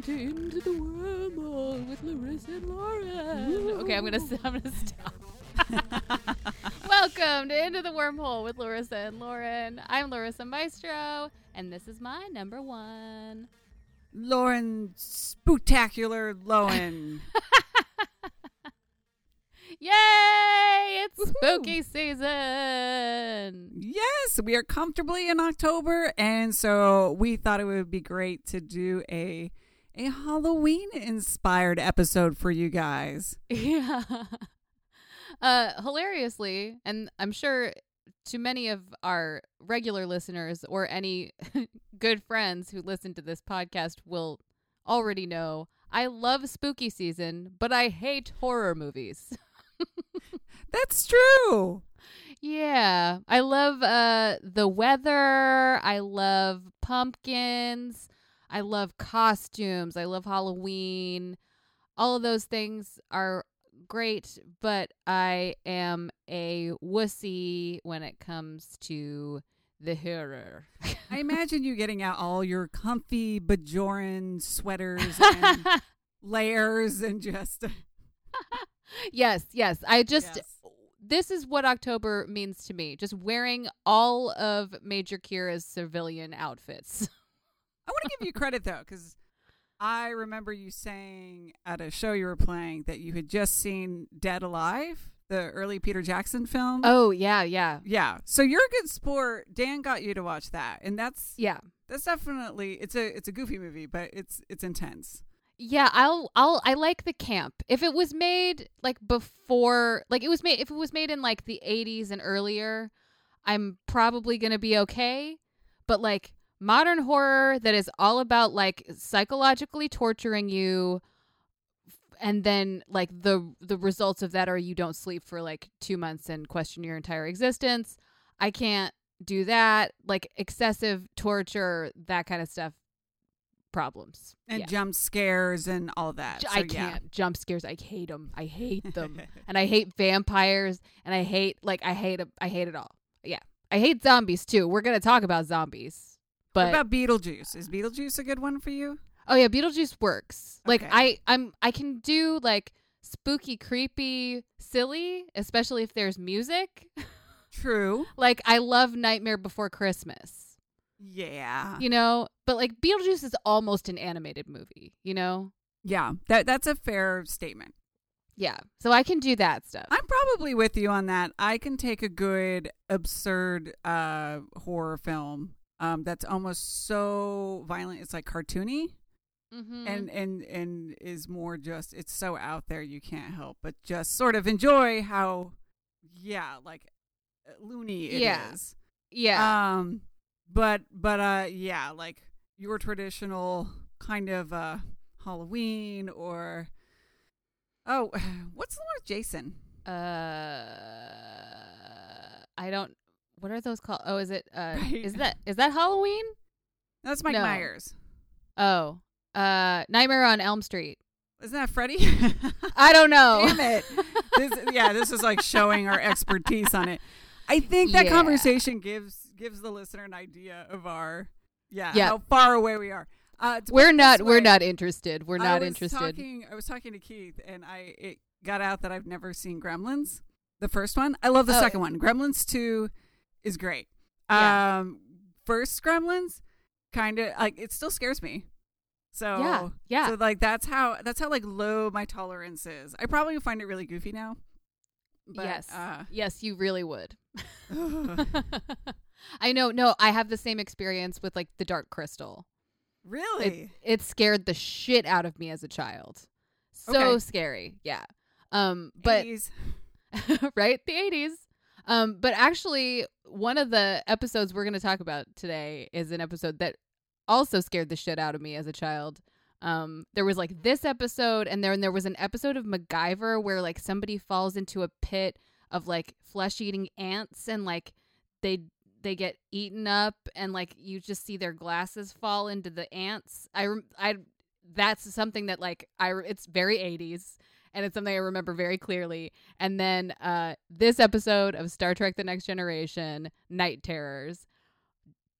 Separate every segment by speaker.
Speaker 1: Welcome to Into the Wormhole with Larissa and Lauren. Okay, I'm gonna I'm gonna stop. Welcome to Into the Wormhole with Larissa and Lauren. I'm Larissa Maestro, and this is my number one.
Speaker 2: Lauren Spectacular Lowen.
Speaker 1: Yay! It's
Speaker 2: Woohoo.
Speaker 1: spooky season.
Speaker 2: yes, we are comfortably in October, and so we thought it would be great to do a a Halloween inspired episode for you guys.
Speaker 1: Yeah. Uh, hilariously, and I'm sure to many of our regular listeners or any good friends who listen to this podcast will already know I love spooky season, but I hate horror movies.
Speaker 2: That's true.
Speaker 1: yeah. I love uh the weather, I love pumpkins, I love costumes, I love Halloween. All of those things are great, but I am a wussy when it comes to the horror.
Speaker 2: I imagine you getting out all your comfy Bajoran sweaters and layers and just
Speaker 1: yes, yes. I just
Speaker 2: Yes.
Speaker 1: this is what October means to me. Just wearing all of Major Kira's civilian outfits.
Speaker 2: I want to give you credit though, because I remember you saying at a show you were playing that you had just seen Dead Alive, the early Peter Jackson film.
Speaker 1: Oh, yeah, yeah.
Speaker 2: yeah. So you're a good sport. Dan got you to watch that, and that's
Speaker 1: Yeah.
Speaker 2: that's definitely it's a it's a goofy movie, but it's it's intense.
Speaker 1: Yeah, I'll I'll I like the camp. If it was made like before like it was made if it was made in like the 80s and earlier, I'm probably going to be okay. But like modern horror that is all about like psychologically torturing you and then like the the results of that are you don't sleep for like 2 months and question your entire existence. I can't do that. Like excessive torture, that kind of stuff problems.
Speaker 2: And
Speaker 1: Yeah.
Speaker 2: jump scares and all that. So,
Speaker 1: I can't jump scares. I hate them. I hate them, and I hate vampires, and I hate like I hate I hate it all. Yeah, I hate zombies too. We're gonna talk about zombies,
Speaker 2: what about Beetlejuice? Is Beetlejuice a good one for you?
Speaker 1: oh yeah, Beetlejuice works. Like
Speaker 2: Okay.
Speaker 1: I I'm I can do like spooky, creepy, silly, especially if there's music.
Speaker 2: True.
Speaker 1: like I love Nightmare Before Christmas.
Speaker 2: Yeah.
Speaker 1: You know, but like Beetlejuice is almost an animated movie. You know.
Speaker 2: Yeah. That that's a fair statement.
Speaker 1: Yeah, so I can do that stuff.
Speaker 2: I'm probably with you on that. I can take a good absurd uh horror film um that's almost so violent it's like cartoony
Speaker 1: mm-hmm.
Speaker 2: and and and is more just it's so out there you can't help but just sort of enjoy how yeah, like loony it is.
Speaker 1: Yeah. yeah.
Speaker 2: Um but but uh yeah, like your traditional kind of uh Halloween or Oh, what's the one with Jason?
Speaker 1: Uh, I don't. What are those called? Oh, is it? Uh,
Speaker 2: Right.
Speaker 1: is that is that Halloween?
Speaker 2: That's Mike
Speaker 1: No.
Speaker 2: Myers.
Speaker 1: Oh, uh, Nightmare on Elm Street.
Speaker 2: Isn't that Freddy?
Speaker 1: I don't know.
Speaker 2: Damn it. This, yeah, this is like showing our expertise on it. I think that
Speaker 1: Yeah.
Speaker 2: conversation gives gives the listener an idea of our yeah,
Speaker 1: Yeah.
Speaker 2: how far away we are. Uh,
Speaker 1: We're not. We're not interested. We're
Speaker 2: I
Speaker 1: not
Speaker 2: was
Speaker 1: interested.
Speaker 2: Talking, I was talking to Keith, and I it got out that I've never seen Gremlins, the first one. I love the
Speaker 1: Oh.
Speaker 2: second one. Gremlins two is great.
Speaker 1: Yeah.
Speaker 2: Um, first Gremlins, kind of like it still scares me. So
Speaker 1: Yeah, yeah.
Speaker 2: So like that's how that's how like low my tolerance is. I probably find it really goofy now. But,
Speaker 1: yes.
Speaker 2: Uh,
Speaker 1: yes, you really would. I know. No, I have the same experience with like the Dark Crystal.
Speaker 2: really?
Speaker 1: It scared the shit out of me as a child. So
Speaker 2: Okay.
Speaker 1: scary. Yeah. Um, but
Speaker 2: 80s.
Speaker 1: right? The 80s. Um, but actually, one of the episodes we're going to talk about today is an episode that also scared the shit out of me as a child. Um, there was like this episode, and then there was an episode of MacGyver where like somebody falls into a pit of like flesh eating ants, and like they they get eaten up, and like you just see their glasses fall into the ants. I I that's something that like I it's very 80s and it's something I remember very clearly. And then uh, this episode of Star Trek: The Next Generation, Night Terrors,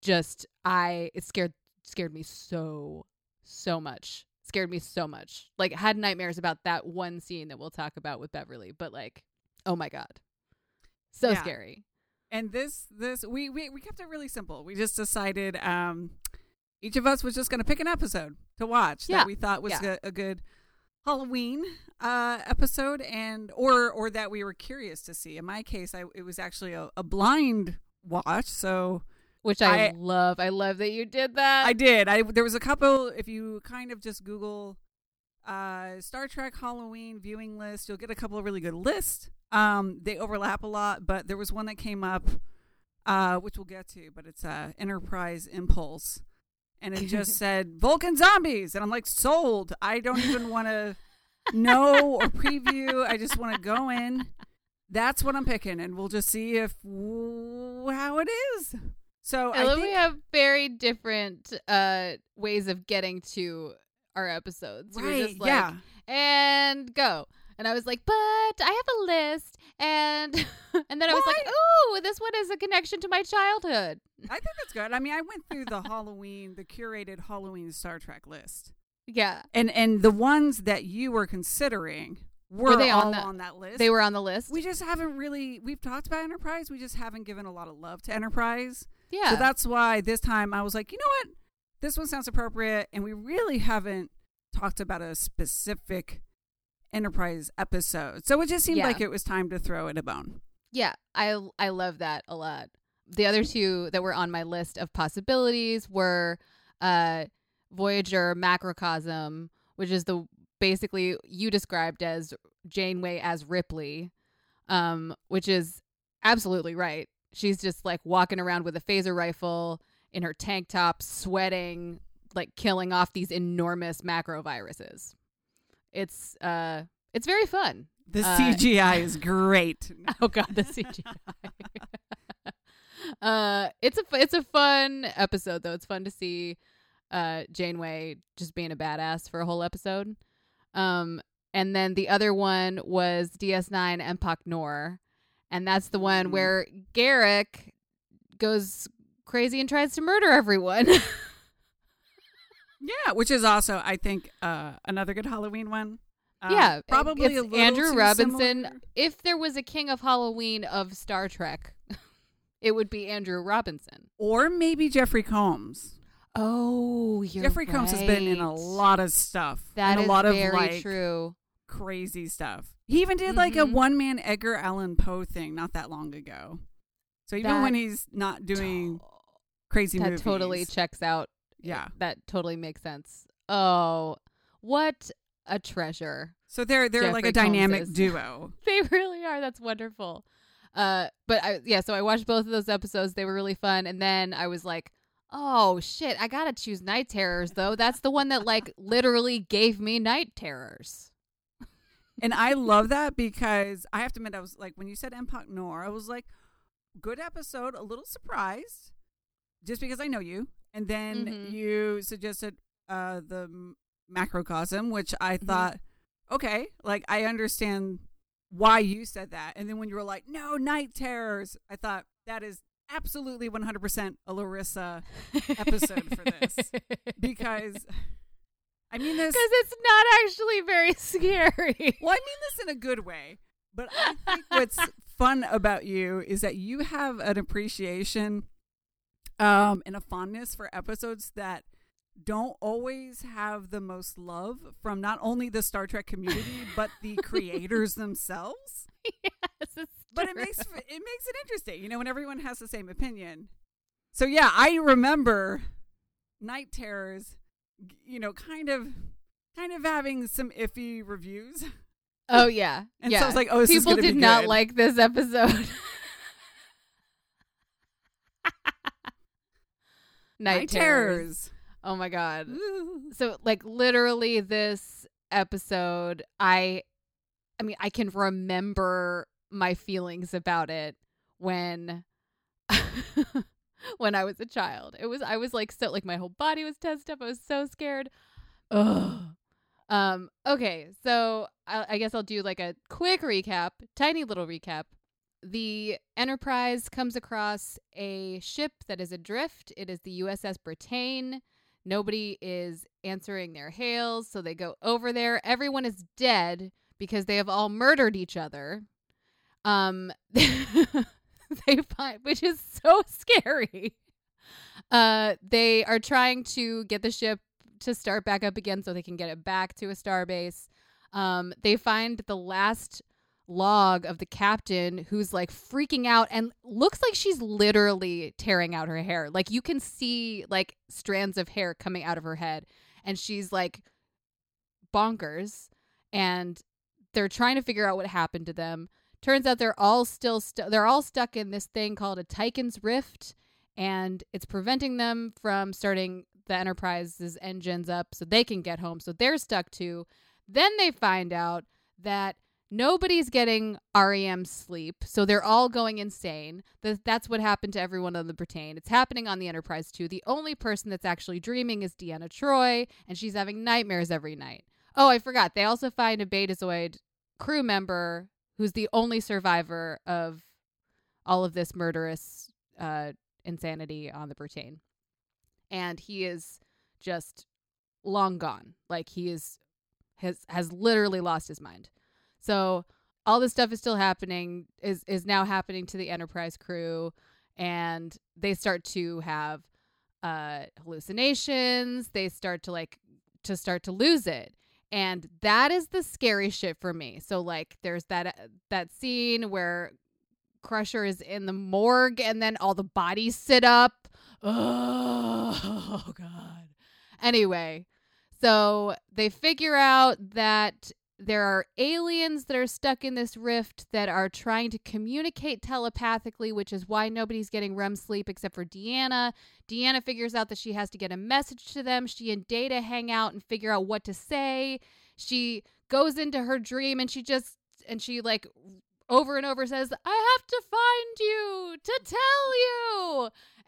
Speaker 1: just I it scared scared me so so much. Scared me so much. Like had nightmares about that one scene that we'll talk about with Beverly, but like, oh my god. So
Speaker 2: Yeah.
Speaker 1: scary.
Speaker 2: And this this we, we we kept it really simple. We just decided um each of us was just going to pick an episode to watch
Speaker 1: Yeah.
Speaker 2: that we thought was
Speaker 1: Yeah.
Speaker 2: a, a good Halloween uh episode and or or that we were curious to see. In my case, I it was actually a, a blind watch, so
Speaker 1: Which I,
Speaker 2: I-
Speaker 1: love. I love that you did that.
Speaker 2: I did. I there was a couple. If you kind of just Google uh, Star Trek Halloween viewing list, you'll get a couple of really good lists. Um, they overlap a lot, but there was one that came up, uh, which we'll get to. But it's uh, Enterprise Impulse, and it just said Vulcan zombies, and I'm like sold. I don't even want to know or preview. I just want to go in. That's what I'm picking, and we'll just see if how it is. So
Speaker 1: I
Speaker 2: I
Speaker 1: love
Speaker 2: think
Speaker 1: we have very different uh ways of getting to our episodes.
Speaker 2: Right,
Speaker 1: just like,
Speaker 2: yeah.
Speaker 1: and go. And I was like, but I have a list, and and then I was like, ooh, this one is a connection to my childhood.
Speaker 2: I think that's good. I mean, I went through the Halloween, the curated Halloween Star Trek list,
Speaker 1: Yeah,
Speaker 2: and and the ones that you were considering were,
Speaker 1: they on the-
Speaker 2: on that list.
Speaker 1: they were on the list.
Speaker 2: We just haven't really. We've talked about Enterprise. We just haven't given a lot of love to Enterprise.
Speaker 1: yeah,
Speaker 2: So that's why this time I was like, you know what, this one sounds appropriate, and we really haven't talked about a specific Enterprise episode. So it just seemed
Speaker 1: Yeah.
Speaker 2: like it was time to throw it a bone.
Speaker 1: yeah. I I love that a lot. The other two that were on my list of possibilities were uh Voyager Macrocosm, which is the basically you described as Janeway as Ripley, um, which is absolutely right. She's just like walking around with a phaser rifle in her tank top, sweating, like killing off these enormous macro viruses. It's uh it's very fun.
Speaker 2: The
Speaker 1: Uh,
Speaker 2: CGI is great.
Speaker 1: Oh god, the CGI. uh, it's a it's a fun episode though. It's fun to see uh Janeway just being a badass for a whole episode. Um, and then the other one was DS9 Empok Nor, and that's the one
Speaker 2: Mm.
Speaker 1: where Garak goes crazy and tries to murder everyone.
Speaker 2: Yeah, which is also I think uh, another good Halloween one. Um,
Speaker 1: yeah,
Speaker 2: probably
Speaker 1: it's
Speaker 2: a little
Speaker 1: Andrew Robinson.
Speaker 2: similar.
Speaker 1: If there was a King of Halloween of Star Trek, it would be Andrew Robinson.
Speaker 2: or maybe Jeffrey Combs.
Speaker 1: Oh, you're
Speaker 2: Jeffrey Combs has been in a lot of stuff.
Speaker 1: That
Speaker 2: a lot of like
Speaker 1: true.
Speaker 2: crazy stuff. He even did like a
Speaker 1: Mhm.
Speaker 2: one man Edgar Allan Poe thing not that long ago. So even
Speaker 1: That
Speaker 2: when he's not doing
Speaker 1: To-
Speaker 2: crazy
Speaker 1: that
Speaker 2: movies,
Speaker 1: totally checks out.
Speaker 2: Yeah.
Speaker 1: That totally makes sense. Oh, what a treasure.
Speaker 2: So they're they're like a
Speaker 1: Jeffrey Combs
Speaker 2: dynamic duo.
Speaker 1: They really are. That's wonderful. Uh, but I yeah, so I watched both of those episodes. They were really fun, and then I was like, oh shit, I gotta choose Night Terrors though. That's the one that like literally gave me night terrors.
Speaker 2: And I love that because I have to admit, I was like, when you said Empok Nor, I was like, good episode, a little surprised, just because I know you. And then
Speaker 1: Mhm.
Speaker 2: you suggested uh, the macrocosm, which I
Speaker 1: Mhm.
Speaker 2: thought, okay, like I understand why you said that. And then when you were like, no, night terrors, I thought that is absolutely 100% a Larissa episode for this. because, I mean, this.
Speaker 1: Because it's not actually very scary.
Speaker 2: Well, I mean this in a good way. But I think what's fun about you is that you have an appreciation um, and a fondness for episodes that don't always have the most love from not only the Star Trek community but the creators themselves.
Speaker 1: yes, it's
Speaker 2: But it makes it makes it interesting, you know, when everyone has the same opinion. So yeah, I remember Night Terrors, you know, kind of kind of having some iffy reviews.
Speaker 1: Oh yeah,
Speaker 2: And
Speaker 1: yeah.
Speaker 2: so I was like, oh,
Speaker 1: people did not like this episode. Night,
Speaker 2: Night
Speaker 1: terrors.
Speaker 2: terrors.
Speaker 1: Oh my god. So like literally this episode, I, I mean, I can remember my feelings about it when. when I was a child, it was I was like so like my whole body was tensed up. I was so scared. Ugh. Um. Okay. So I, I guess I'll do like a quick recap, tiny little recap. The Enterprise comes across a ship that is adrift. It is the USS Britannia nobody is answering their hails, so they go over there. Everyone is dead because they have all murdered each other. Um, they find, which is so scary. Uh, they are trying to get the ship to start back up again so they can get it back to a starbase. Um, they find the last log of the captain who's like freaking out and looks like she's literally tearing out her hair. Like you can see like strands of hair coming out of her head and she's like bonkers and they're trying to figure out what happened to them. Turns out they're all still they're all stuck in this thing called a Tyken's rift and it's preventing them from starting the Enterprise's engines up so they can get home. So they're stuck too. Then they find out that nobody's getting REM sleep, so they're all going insane. That's what happened to everyone on the Brittain. It's happening on the Enterprise too. The only person that's actually dreaming is Deanna Troi, and she's having nightmares every night. Oh, I forgot. They also find a Betazoid crew member who's the only survivor of all of this murderous uh, insanity on the Brittain. And he is just long gone. Like he is has has literally lost his mind. So all this stuff is still happening is is now happening to the Enterprise crew and they start to have uh hallucinations, they start to like to start to lose it. And that is the scary shit for me. So like there's that uh, that scene where Crusher is in the morgue and then all the bodies sit up. Oh, god. Anyway, so they figure out that there are aliens that are stuck in this rift that are trying to communicate telepathically, which is why nobody's getting REM sleep except for Deanna. Deanna figures out that she has to get a message to them. She and Data hang out and figure out what to say. She goes into her dream and she just and she like over and over says, "I have to find you to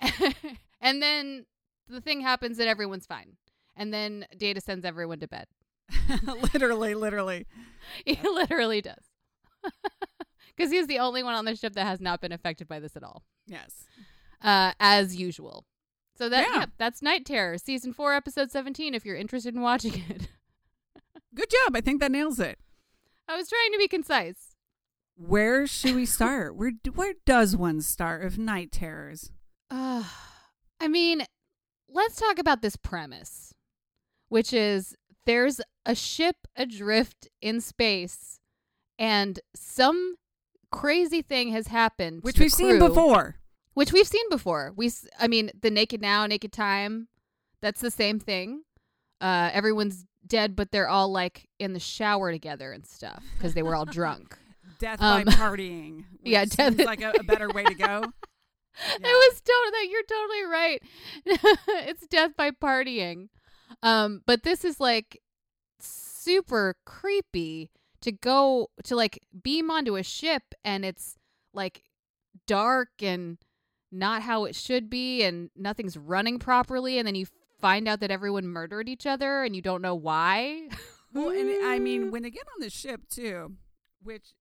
Speaker 1: tell you." and then the thing happens and everyone's fine. And then Data sends everyone to bed.
Speaker 2: literally, literally.
Speaker 1: He literally does. Because he's the only one on the ship that has not been affected by this at all,
Speaker 2: Yes.
Speaker 1: uh, as usual. So that
Speaker 2: Yeah.
Speaker 1: yeah, that's Night Terror, season four, episode seventeen. If you're interested in watching it,
Speaker 2: Good job. I think that nails it.
Speaker 1: I was trying to be concise.
Speaker 2: Where should we start? where where does one start of night terrors?
Speaker 1: Uh, I mean, let's talk about this premise, which is there's a ship adrift in space, and some crazy thing has happened,
Speaker 2: Which we've seen before.
Speaker 1: which we've seen before. We, I mean, the Naked Now, Naked Time, that's the same thing. Uh, everyone's dead, but they're all like in the shower together and stuff because they were all drunk.
Speaker 2: Death
Speaker 1: Um,
Speaker 2: by partying.
Speaker 1: yeah, death-
Speaker 2: like a, a better way to go.
Speaker 1: It was totally you're totally right. it's death by partying. Um, but this is like super creepy to go to like beam onto a ship and it's like dark and not how it should be and nothing's running properly and then you find out that everyone murdered each other and you don't know why.
Speaker 2: Well, and I mean, when they get on the ship too, which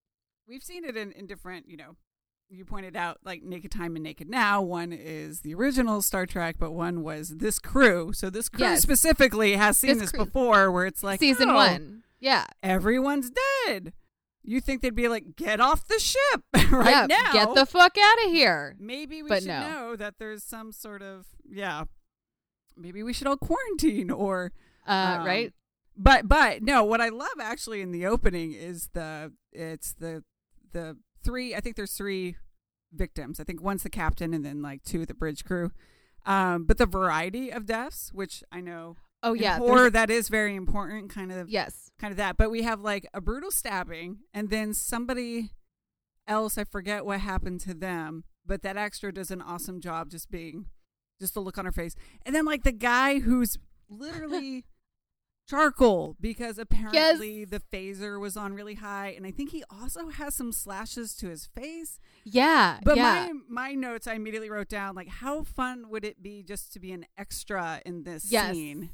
Speaker 2: we've seen it in, in different, you know, you pointed out like Naked Time and Naked Now. One is the original Star Trek, but one was this crew. So this crew
Speaker 1: Yes.
Speaker 2: specifically has seen
Speaker 1: This
Speaker 2: this, before, where it's like
Speaker 1: season
Speaker 2: oh,
Speaker 1: 1. Yeah.
Speaker 2: everyone's dead. You think they'd be like, get off the ship right now?
Speaker 1: Get the fuck out of here.
Speaker 2: maybe we
Speaker 1: but
Speaker 2: should
Speaker 1: no.
Speaker 2: know that there's some sort of yeah. Maybe we should all quarantine or
Speaker 1: Uh,
Speaker 2: Um,
Speaker 1: right?
Speaker 2: But but no, what I love actually in the opening is the it's the the three. I think there's three victims. I think one's the captain, and then like two of the bridge crew. Um, but the variety of deaths, which I know,
Speaker 1: Oh yeah.
Speaker 2: horror that is very important. Kind of
Speaker 1: Yes.
Speaker 2: kind of that. But we have like a brutal stabbing, and then somebody else. I forget what happened to them, but that extra does an awesome job just being just the look on her face, and then like the guy who's literally charcoal because apparently the phaser was on really high, and I think he also has some slashes to his face.
Speaker 1: Yeah.
Speaker 2: But
Speaker 1: yeah.
Speaker 2: my my notes, I immediately wrote down like, how fun would it be just to be an extra in this
Speaker 1: yes.
Speaker 2: scene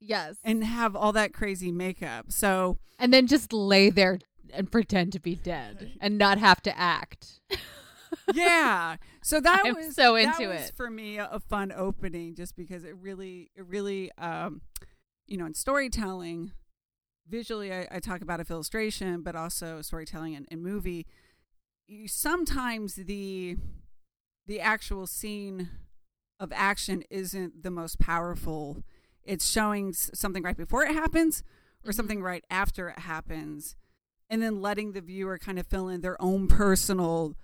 Speaker 1: Yes.
Speaker 2: and have all that crazy makeup? So.
Speaker 1: and then just lay there and pretend to be dead and not have to act.
Speaker 2: yeah. So that
Speaker 1: I'm
Speaker 2: was
Speaker 1: so into it.
Speaker 2: for me a, a fun opening, just because it really, it really, um, you know, in storytelling, visually, I, I talk about it illustration, but also storytelling and, and movie. You, sometimes the the actual scene of action isn't the most powerful. It's showing something right before it happens or
Speaker 1: Mhm.
Speaker 2: something right after it happens, and then letting the viewer kind of fill in their own personal,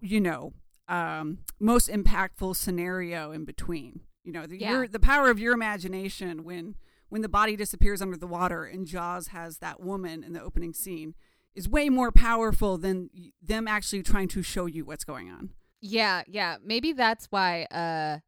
Speaker 2: you know, um, most impactful scenario in between. You know, the,
Speaker 1: Yeah.
Speaker 2: your, the power of your imagination when when the body disappears under the water and Jaws has that woman in the opening scene is way more powerful than them actually trying to show you what's going on.
Speaker 1: Yeah, yeah. Maybe that's why uh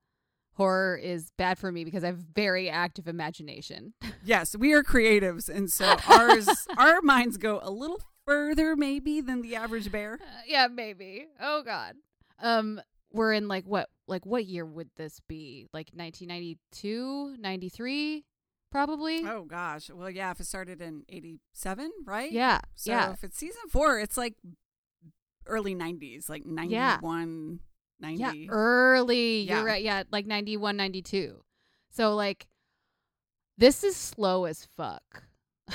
Speaker 1: horror is bad for me because I have very active imagination.
Speaker 2: Yes, we are creatives, and so ours our minds go a little further maybe than the average bear.
Speaker 1: Uh, yeah, maybe. Oh god. Um we're in like what like what year would this be? Like 1992, 93 probably?
Speaker 2: Oh gosh, well yeah, if it started in '87, right?
Speaker 1: Yeah.
Speaker 2: So
Speaker 1: yeah.
Speaker 2: if it's season four, it's like early '90s, like '91, 90.
Speaker 1: Yeah, early.
Speaker 2: Yeah.
Speaker 1: You're right. Yeah, like 91, 92. So like this is slow as fuck.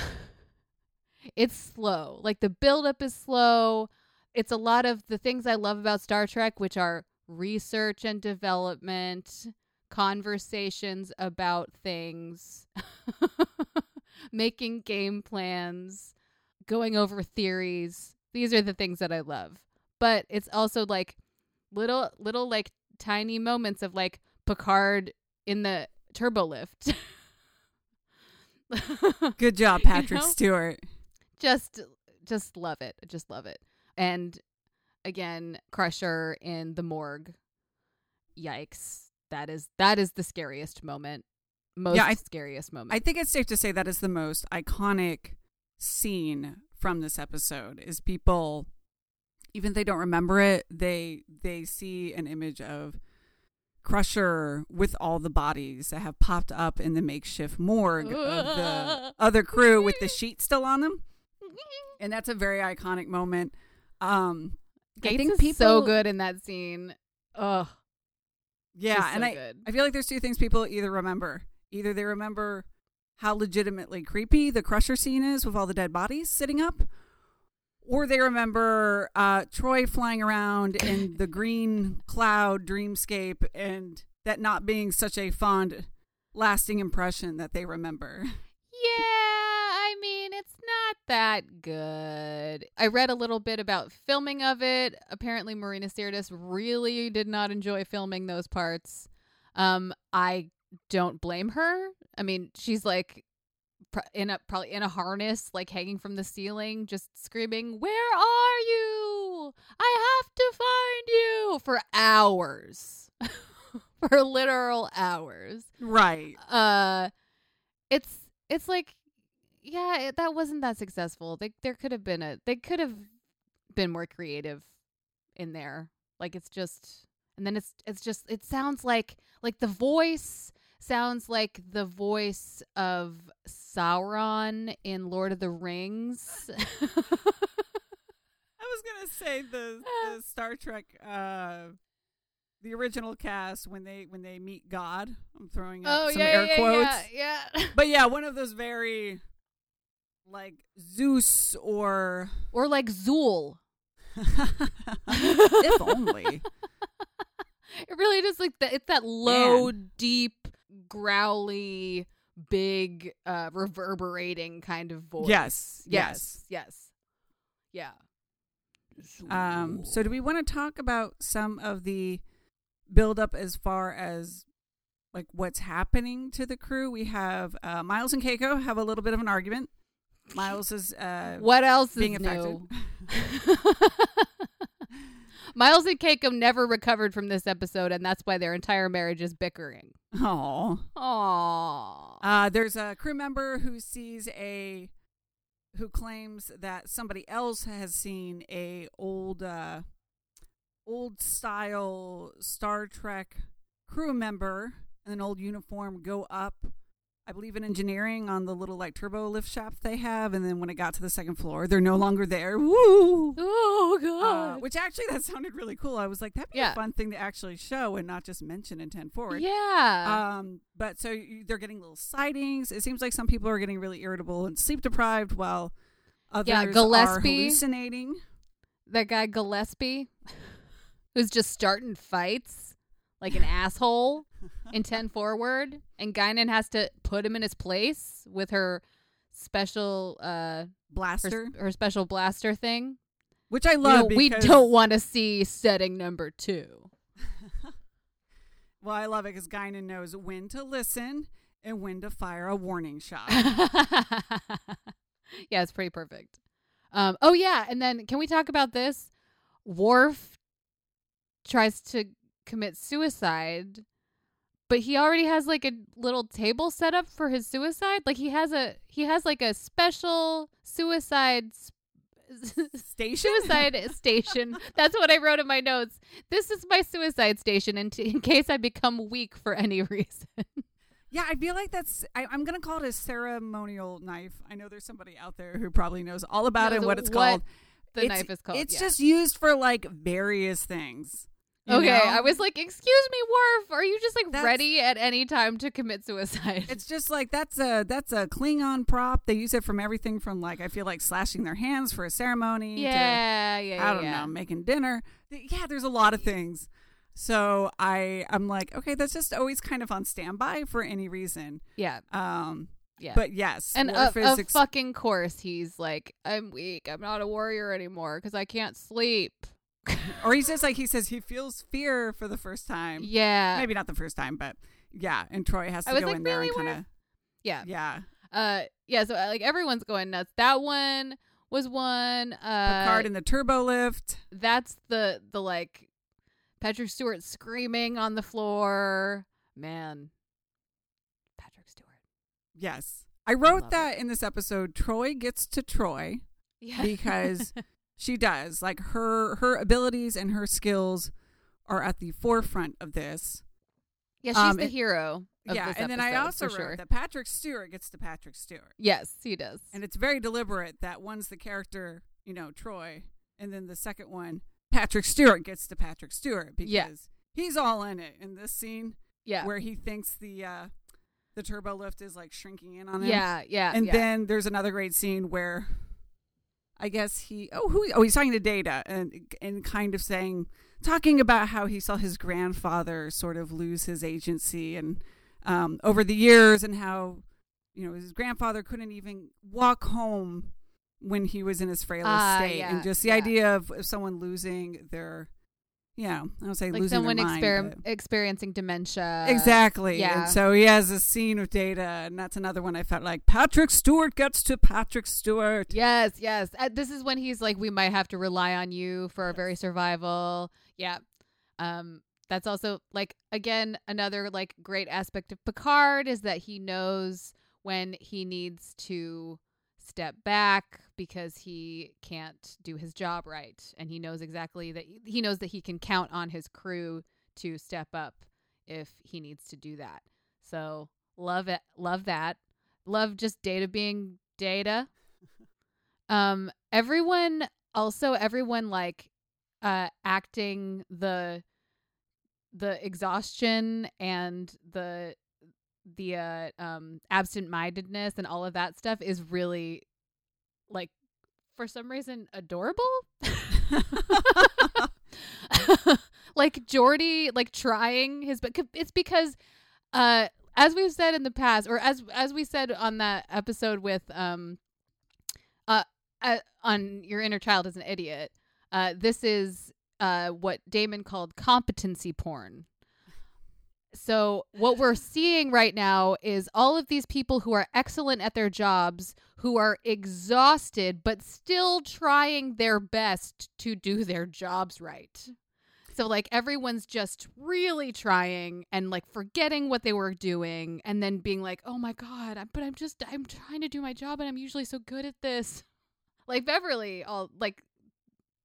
Speaker 1: it's slow. Like the buildup is slow. It's a lot of the things I love about Star Trek, which are research and development, conversations about things, making game plans, going over theories. These are the things that I love. But it's also like little little like tiny moments of like Picard in the turbo lift.
Speaker 2: Good job,
Speaker 1: You
Speaker 2: Patrick
Speaker 1: know?
Speaker 2: Stewart.
Speaker 1: just just love it. Just love it. And again, Crusher in the morgue. Yikes. That is that is the scariest moment. Most
Speaker 2: Yeah, I-
Speaker 1: scariest moment.
Speaker 2: I think it's safe to say that is the most iconic scene from this episode. Is people, even if they don't remember it, they they see an image of Crusher with all the bodies that have popped up in the makeshift morgue of the other crew with the sheet still on them, and that's a very iconic moment. Um,
Speaker 1: Gates
Speaker 2: I think
Speaker 1: is
Speaker 2: people
Speaker 1: so good in that scene. Ugh.
Speaker 2: Yeah, and
Speaker 1: so
Speaker 2: I
Speaker 1: good.
Speaker 2: I feel like there's two things people either remember. Either they remember how legitimately creepy the crusher scene is with all the dead bodies sitting up, or they remember uh, Troi flying around in the green cloud dreamscape and that not being such a fond, lasting impression that they remember.
Speaker 1: Yeah, mean, it's not that good. I read a little bit about filming of it. Apparently, Marina Sirtis really did not enjoy filming those parts. Um, I don't blame her. I mean, she's like in a probably in a harness, like hanging from the ceiling, just screaming, "Where are you? I have to find you!" for hours, for literal hours
Speaker 2: Right.
Speaker 1: uh it's it's like yeah it, that wasn't that successful they, there could have been a they could have been more creative in there like it's just and then it's it's just it sounds like like the voice sounds like the voice of Sauron in Lord of the Rings
Speaker 2: I was gonna say the, the Star Trek, uh, the original cast when they when they meet God. I'm throwing up
Speaker 1: oh
Speaker 2: some
Speaker 1: yeah
Speaker 2: air
Speaker 1: yeah,
Speaker 2: quotes.
Speaker 1: yeah yeah
Speaker 2: But yeah, one of those very like Zeus or
Speaker 1: or like Zuul
Speaker 2: if only.
Speaker 1: It really just like that. It's that low, deep, growly, big, uh, reverberating kind of voice.
Speaker 2: Yes,
Speaker 1: yes, yes, yeah.
Speaker 2: Um, so do we want to talk about some of the build up as far as like what's happening to the crew? We have uh, Miles and Keiko have a little bit of an argument. Miles is uh,
Speaker 1: what else
Speaker 2: being
Speaker 1: is
Speaker 2: affected.
Speaker 1: new? Miles and Keiko never recovered from this episode, and that's why their entire marriage is bickering.
Speaker 2: Aww.
Speaker 1: Aww.
Speaker 2: Uh, there's a crew member who sees a who claims that somebody else has seen a old uh, old style Star Trek crew member in an old uniform go up I believe in engineering on the little like turbo lift shaft they have, and then when it got to the second floor, they're no longer there. Woo!
Speaker 1: Oh
Speaker 2: Uh,
Speaker 1: god.
Speaker 2: which actually that sounded really cool. I was like, that'd be
Speaker 1: Yeah.
Speaker 2: a fun thing to actually show and not just mention in ten forward.
Speaker 1: yeah.
Speaker 2: Um, but so you, they're getting little sightings. It seems like some people are getting really irritable and sleep deprived, while others
Speaker 1: Yeah,
Speaker 2: are
Speaker 1: Gillespie.
Speaker 2: hallucinating.
Speaker 1: that guy Gillespie who's just starting fights like an asshole in 10 forward and Guinan has to put him in his place with her special uh
Speaker 2: Blaster,
Speaker 1: her special blaster thing.
Speaker 2: which I
Speaker 1: You
Speaker 2: love.
Speaker 1: know, we don't want to see setting number 2.
Speaker 2: Well, I love it because Guinan knows when to listen and when to fire a warning shot.
Speaker 1: yeah, it's pretty perfect. Um, oh yeah, and then can we talk about this? Worf tries to commit suicide, but he already has like a little table set up for his suicide. Like he has a he has like a special suicide
Speaker 2: Station.
Speaker 1: suicide station. That's what I wrote in my notes. This is my suicide station, in, t- in case I become weak for any reason.
Speaker 2: Yeah, I feel like that's. I, I'm gonna call it a ceremonial knife. I know there's somebody out there who probably knows all about it and what it's
Speaker 1: what
Speaker 2: called.
Speaker 1: The
Speaker 2: It's-
Speaker 1: knife is called.
Speaker 2: It's
Speaker 1: yeah.
Speaker 2: just used for like various things.
Speaker 1: Okay,
Speaker 2: know?
Speaker 1: I was like, "Excuse me, Worf, are you just like
Speaker 2: That's-
Speaker 1: ready at any time to commit suicide?"
Speaker 2: It's just like that's a that's a Klingon prop. They use it from everything from like I feel like slashing their hands for a ceremony.
Speaker 1: yeah, yeah,
Speaker 2: To,
Speaker 1: yeah.
Speaker 2: I don't
Speaker 1: yeah.
Speaker 2: know, making dinner. Yeah, there's a lot of things. So I I'm like, okay, that's just always kind of on standby for any reason.
Speaker 1: Yeah,
Speaker 2: Um,
Speaker 1: yeah.
Speaker 2: but yes,
Speaker 1: and
Speaker 2: Worf is
Speaker 1: of
Speaker 2: ex-
Speaker 1: fucking course, he's like, "I'm weak. I'm not a warrior anymore because I can't sleep."
Speaker 2: or he says like he says he feels fear for the first time.
Speaker 1: Yeah,
Speaker 2: Maybe not the first time, but yeah. And Troi has
Speaker 1: I
Speaker 2: to go
Speaker 1: like,
Speaker 2: in there
Speaker 1: really,
Speaker 2: and kind of
Speaker 1: yeah,
Speaker 2: yeah.
Speaker 1: uh, yeah. So uh, like everyone's going nuts. That one was one. Uh,
Speaker 2: Picard in the turbo lift.
Speaker 1: that's the the like Patrick Stewart screaming on the floor. Man, Patrick Stewart.
Speaker 2: Yes, I wrote
Speaker 1: love
Speaker 2: that in this episode. Troi gets to Troi.
Speaker 1: Yeah,
Speaker 2: because she does like her her abilities and her skills are at the forefront of this.
Speaker 1: yeah, she's
Speaker 2: um,
Speaker 1: the
Speaker 2: it-
Speaker 1: hero. Of
Speaker 2: yeah, and then I also wrote
Speaker 1: sure.
Speaker 2: that Patrick Stewart gets to Patrick Stewart,
Speaker 1: Yes, he does.
Speaker 2: and it's very deliberate that one's the character, you know, Troi, and then the second one, Patrick Stewart gets to Patrick Stewart because
Speaker 1: Yeah.
Speaker 2: he's all in it in this scene
Speaker 1: yeah,
Speaker 2: where he thinks the uh the turbo lift is like shrinking in on him.
Speaker 1: yeah, yeah,
Speaker 2: and
Speaker 1: yeah.
Speaker 2: then there's another great scene where I guess he oh who oh he's talking to Data and and kind of saying talking about how he saw his grandfather sort of lose his agency and um, over the years and how you know his grandfather couldn't even walk home when he was in his frailest
Speaker 1: Ah,
Speaker 2: state
Speaker 1: yeah,
Speaker 2: and just the
Speaker 1: yeah.
Speaker 2: idea of, of someone losing their you know I don't say
Speaker 1: like
Speaker 2: losing
Speaker 1: someone
Speaker 2: mind,
Speaker 1: exper- experiencing dementia.
Speaker 2: Exactly.
Speaker 1: yeah.
Speaker 2: And so he has a scene with Data, and that's another one I felt like Patrick Stewart gets to Patrick Stewart.
Speaker 1: Yes, yes. Uh, this is when he's like, "We might have to rely on you for our very survival." Yeah. Um. That's also like again another like great aspect of Picard is that he knows when he needs to step back because he can't do his job right and he knows exactly that he knows that he can count on his crew to step up if he needs to do that. So, love it love that. Love just data being data. Um everyone also everyone like uh acting the the exhaustion and the the uh um absent-mindedness and all of that stuff is really like for some reason adorable? Like Geordi like trying his but it's because uh as we've said in the past or as as we said on that episode with um uh, uh on your inner child is an idiot uh this is uh what Damon called competency porn so what we're seeing right now is all of these people who are excellent at their jobs who are exhausted but still trying their best to do their jobs right. So like everyone's just really trying and like forgetting what they were doing and then being like, "Oh my god, but I'm just I'm trying to do my job and I'm usually so good at this." Like Beverly all like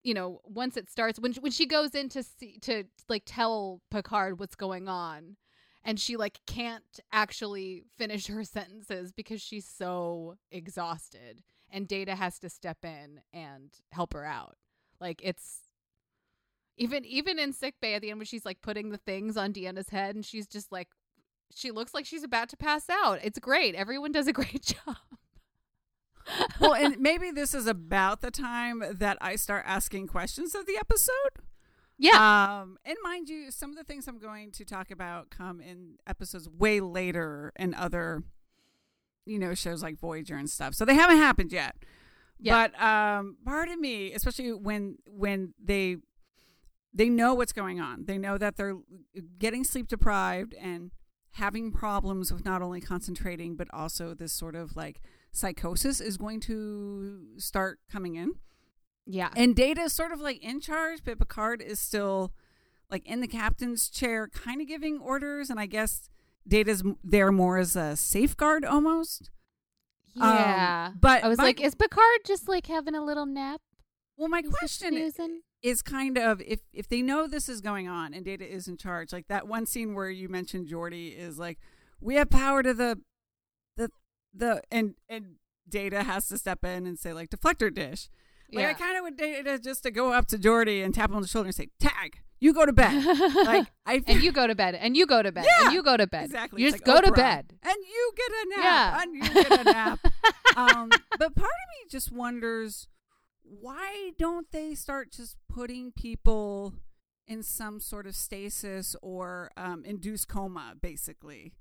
Speaker 1: you know, once it starts when when she goes in to see to like tell Picard what's going on and she like can't actually finish her sentences because she's so exhausted and Data has to step in and help her out. Like it's even even in sick bay at the end when she's like putting the things on Deanna's head and she's just like she looks like she's about to pass out. It's great. Everyone does a great job.
Speaker 2: well, and maybe this is about the time that I start asking questions of the episode.
Speaker 1: Yeah.
Speaker 2: Um, and mind you, some of the things I'm going to talk about come in episodes way later in other, you know, shows like Voyager and stuff. So they haven't happened yet.
Speaker 1: Yeah.
Speaker 2: But um, part of me, especially when when they they know what's going on, they know that they're getting sleep deprived and having problems with not only concentrating but also this sort of like psychosis is going to start coming in.
Speaker 1: Yeah.
Speaker 2: And Data is sort of like in charge, but Picard is still like in the captain's chair, kind of giving orders. And I guess Data's there more as a safeguard almost. Um,
Speaker 1: Yeah.
Speaker 2: but
Speaker 1: I was
Speaker 2: my-
Speaker 1: like, is Picard just like having a little nap?
Speaker 2: well, my
Speaker 1: Is
Speaker 2: question i-
Speaker 1: snoozing?
Speaker 2: is kind of if if they know this is going on and Data is in charge, like that one scene where you mentioned Geordi is like, we have power to the the and and Data has to step in and say like deflector dish. Like I kind of would Data just to go up to Geordi and tap him on the shoulder and say, "Tag, you go to bed." like I
Speaker 1: and you go to bed, and you go to bed,
Speaker 2: Yeah,
Speaker 1: and you go to bed.
Speaker 2: exactly
Speaker 1: You
Speaker 2: It's
Speaker 1: just
Speaker 2: like
Speaker 1: go to bed.
Speaker 2: and you get a nap
Speaker 1: Yeah.
Speaker 2: and you get a nap. um, but part of me just wonders why don't they start just putting people in some sort of stasis or um, induced coma, basically?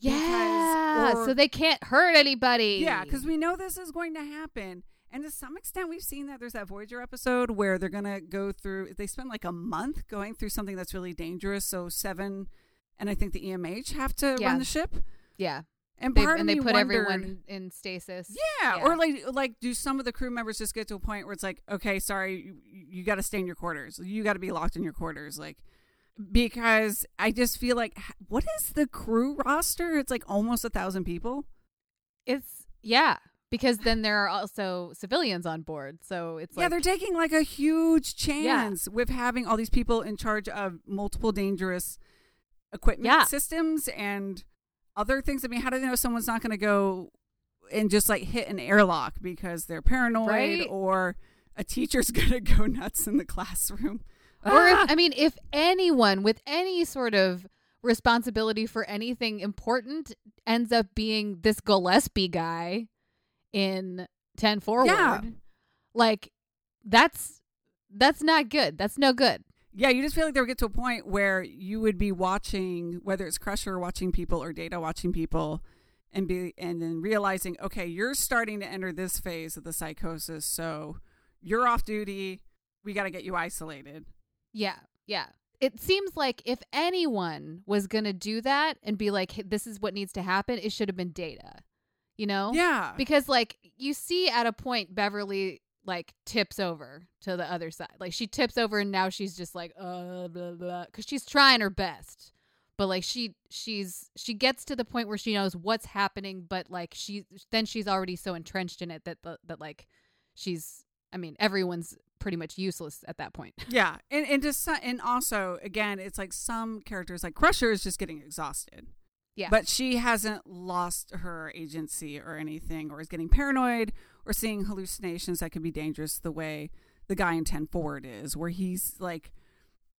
Speaker 1: Yeah,
Speaker 2: or-
Speaker 1: so they can't hurt anybody.
Speaker 2: Yeah, because we know this is going to happen. And to some extent, we've seen that there's that Voyager episode where they're going to go through, they spend like a month going through something that's really dangerous. So, Seven and I think the EMH have to
Speaker 1: Yeah.
Speaker 2: run the ship.
Speaker 1: yeah,
Speaker 2: And
Speaker 1: they, and they put
Speaker 2: wondered,
Speaker 1: everyone in stasis.
Speaker 2: Yeah,
Speaker 1: Yeah.
Speaker 2: or like like do some of the crew members just get to a point where it's like, okay, sorry, you, you got to stay in your quarters. You got to be locked in your quarters, like because I just feel like what is the crew roster? It's like almost a thousand people.
Speaker 1: It's yeah, because then there are also civilians on board, so it's
Speaker 2: yeah,
Speaker 1: like
Speaker 2: they're taking like a huge chance with having all these people in charge of multiple dangerous equipment
Speaker 1: Yeah.
Speaker 2: systems and other things. I mean, how do they know someone's not going to go and just like hit an airlock because they're paranoid
Speaker 1: Right.
Speaker 2: or a teacher's going to go nuts in the classroom?
Speaker 1: Or if, I mean, if anyone with any sort of responsibility for anything important ends up being this Gillespie guy in Ten Forward,
Speaker 2: Yeah.
Speaker 1: like that's that's not good. That's no good.
Speaker 2: Yeah, you just feel like they would get to a point where you would be watching, whether it's Crusher watching people or Data watching people, and be and then realizing, okay, you're starting to enter this phase of the psychosis, so you're off duty. We got to get you isolated.
Speaker 1: Yeah, yeah. It seems like if anyone was gonna do that and be like, "Hey, "This is what needs to happen," it should have been Data. You know?
Speaker 2: Yeah,
Speaker 1: because like you see at a point beverly like tips over to the other side like she tips over and now she's just like uh blah blah because she's trying her best but like she she's she gets to the point where she knows what's happening but like she then she's already so entrenched in it that the, that like she's i mean everyone's pretty much useless at that point
Speaker 2: yeah, and and just and also again, it's like some characters like Crusher is just getting exhausted.
Speaker 1: yeah
Speaker 2: But she hasn't lost her agency or anything, or is getting paranoid or seeing hallucinations that could be dangerous the way the guy in 10 Forward is, where he's like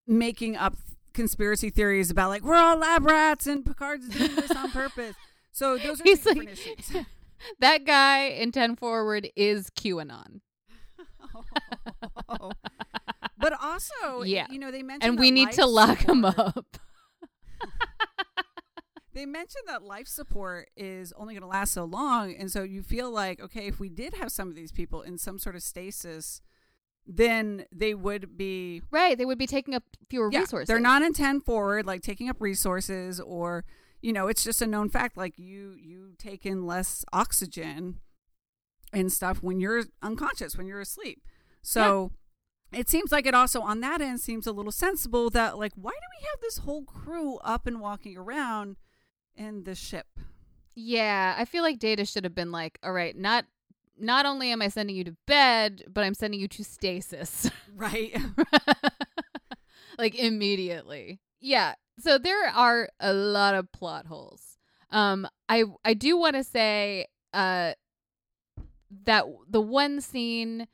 Speaker 2: making up conspiracy theories about like, we're all lab rats and Picard's doing this on purpose. So those are two
Speaker 1: He's
Speaker 2: different
Speaker 1: like-
Speaker 2: issues.
Speaker 1: that guy in 10 forward is qanon
Speaker 2: but also,
Speaker 1: Yeah.
Speaker 2: you know, they mentioned
Speaker 1: and we need to lock him up
Speaker 2: They mentioned that life support is only going to last so long. And so you feel like, okay, if we did have some of these people in some sort of stasis, then they would be
Speaker 1: right they would be taking up fewer
Speaker 2: yeah,
Speaker 1: resources
Speaker 2: They're not in 10 forward, like taking up resources or, you know, it's just a known fact. Like you, you take in less oxygen and stuff when you're unconscious, when you're asleep. So it seems like it also on that end seems a little sensible that like, why do we have this whole crew up and walking around in the ship?
Speaker 1: Yeah, I feel like Data should have been like, all right, not not only am I sending you to bed, but I'm sending you to stasis.
Speaker 2: Right.
Speaker 1: like immediately. yeah. So there are a lot of plot holes. Um, I I do want to say uh that the one scene,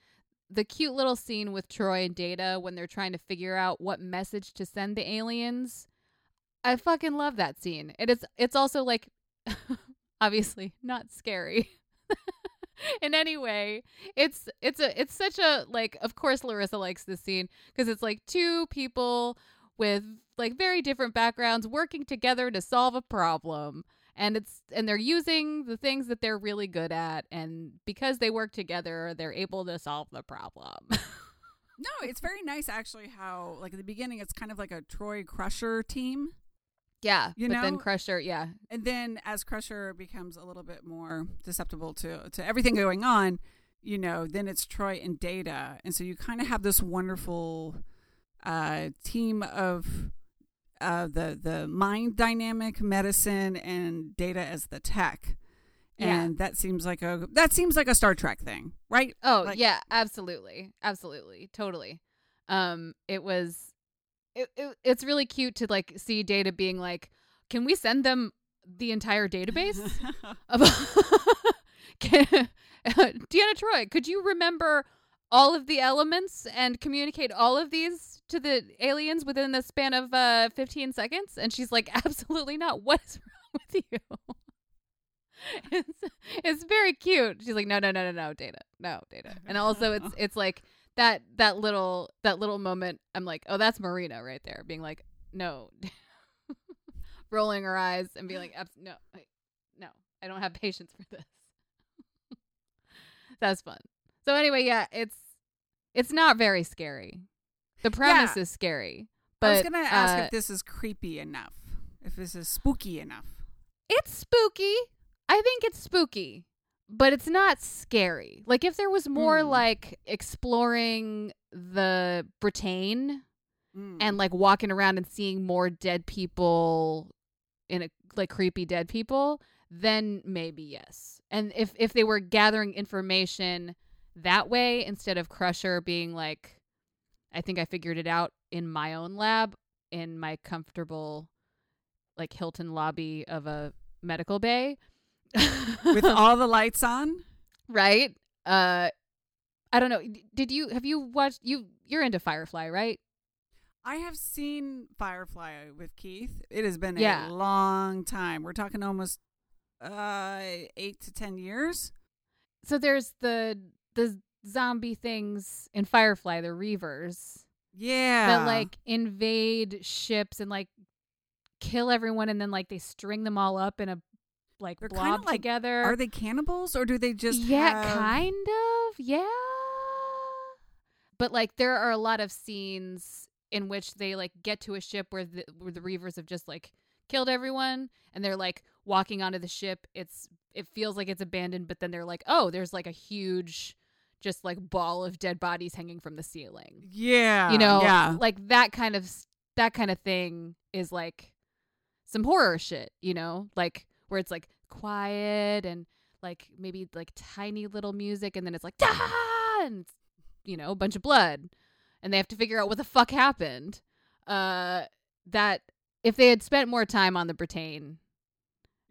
Speaker 1: the cute little scene with Troi and Data when they're trying to figure out what message to send the aliens. I fucking love that scene. It is. It's also like, obviously not scary. in any way it's it's a it's such a like of course larissa likes this scene because it's like two people with like very different backgrounds working together to solve a problem and it's and they're using the things that they're really good at and because they work together they're able to solve the problem
Speaker 2: No, it's very nice actually how like at the beginning it's kind of like a Troi Crusher team.
Speaker 1: yeah
Speaker 2: You
Speaker 1: but then crusher yeah
Speaker 2: And then as Crusher becomes a little bit more susceptible to to everything going on, you know, then it's Troi and Data. And so you kind of have this wonderful uh team of uh the the mind dynamic medicine and Data as the tech.
Speaker 1: Yeah.
Speaker 2: And that seems like a that seems like a Star Trek thing, right?
Speaker 1: Oh
Speaker 2: Like-
Speaker 1: yeah, absolutely, absolutely, totally. Um, it was, it, it it's really cute to like see Data being like, "Can we send them the entire database?" of Can, Deanna Troi, could you remember all of the elements and communicate all of these to the aliens within the span of uh 15 seconds? And she's like, "Absolutely not. What is wrong with you?" it's it's very cute. She's like, no, no, no, no, no, data, no data. And also, it's it's like that that little that little moment. I'm like, oh, that's Marina right there, being like, no, rolling her eyes and being like, Abs- no, no, I don't have patience for this. that's fun. So anyway, yeah, it's it's not very scary. The premise is scary, but
Speaker 2: I was gonna ask
Speaker 1: uh,
Speaker 2: if this is creepy enough, if this is spooky enough.
Speaker 1: it's spooky. I think it's spooky, but it's not scary. Like if there was more
Speaker 2: Hmm.
Speaker 1: like exploring the Brattain
Speaker 2: Mm.
Speaker 1: and like walking around and seeing more dead people in a like creepy dead people, then maybe yes. And if if they were gathering information that way instead of Crusher being like I think I figured it out in my own lab in my comfortable like Hilton lobby of a medical bay
Speaker 2: with all the lights on.
Speaker 1: right uh I don't know did you have you watched you you're into Firefly right
Speaker 2: I have seen Firefly with Keith. It has been
Speaker 1: Yeah.
Speaker 2: a long time. We're talking almost uh eight to ten years.
Speaker 1: so there's the the zombie things in Firefly, the Reavers
Speaker 2: Yeah,
Speaker 1: that like invade ships and like kill everyone, and then like they string them all up in a like
Speaker 2: They're
Speaker 1: blob
Speaker 2: like-
Speaker 1: together.
Speaker 2: are they cannibals or do they just
Speaker 1: yeah,
Speaker 2: have-
Speaker 1: kind of, yeah. But like there are a lot of scenes in which they like get to a ship where the where the Reavers have just like killed everyone and they're like walking onto the ship. It's it feels like it's abandoned, but then they're like, oh, there's like a huge just like ball of dead bodies hanging from the ceiling.
Speaker 2: Yeah,
Speaker 1: you know,
Speaker 2: yeah,
Speaker 1: like that kind of that kind of thing is like some horror shit, you know? Like where it's like quiet and like maybe like tiny little music and then it's like "Ah!" and it's, you know, a bunch of blood and they have to figure out what the fuck happened. Uh that if they had spent more time on the Brattain,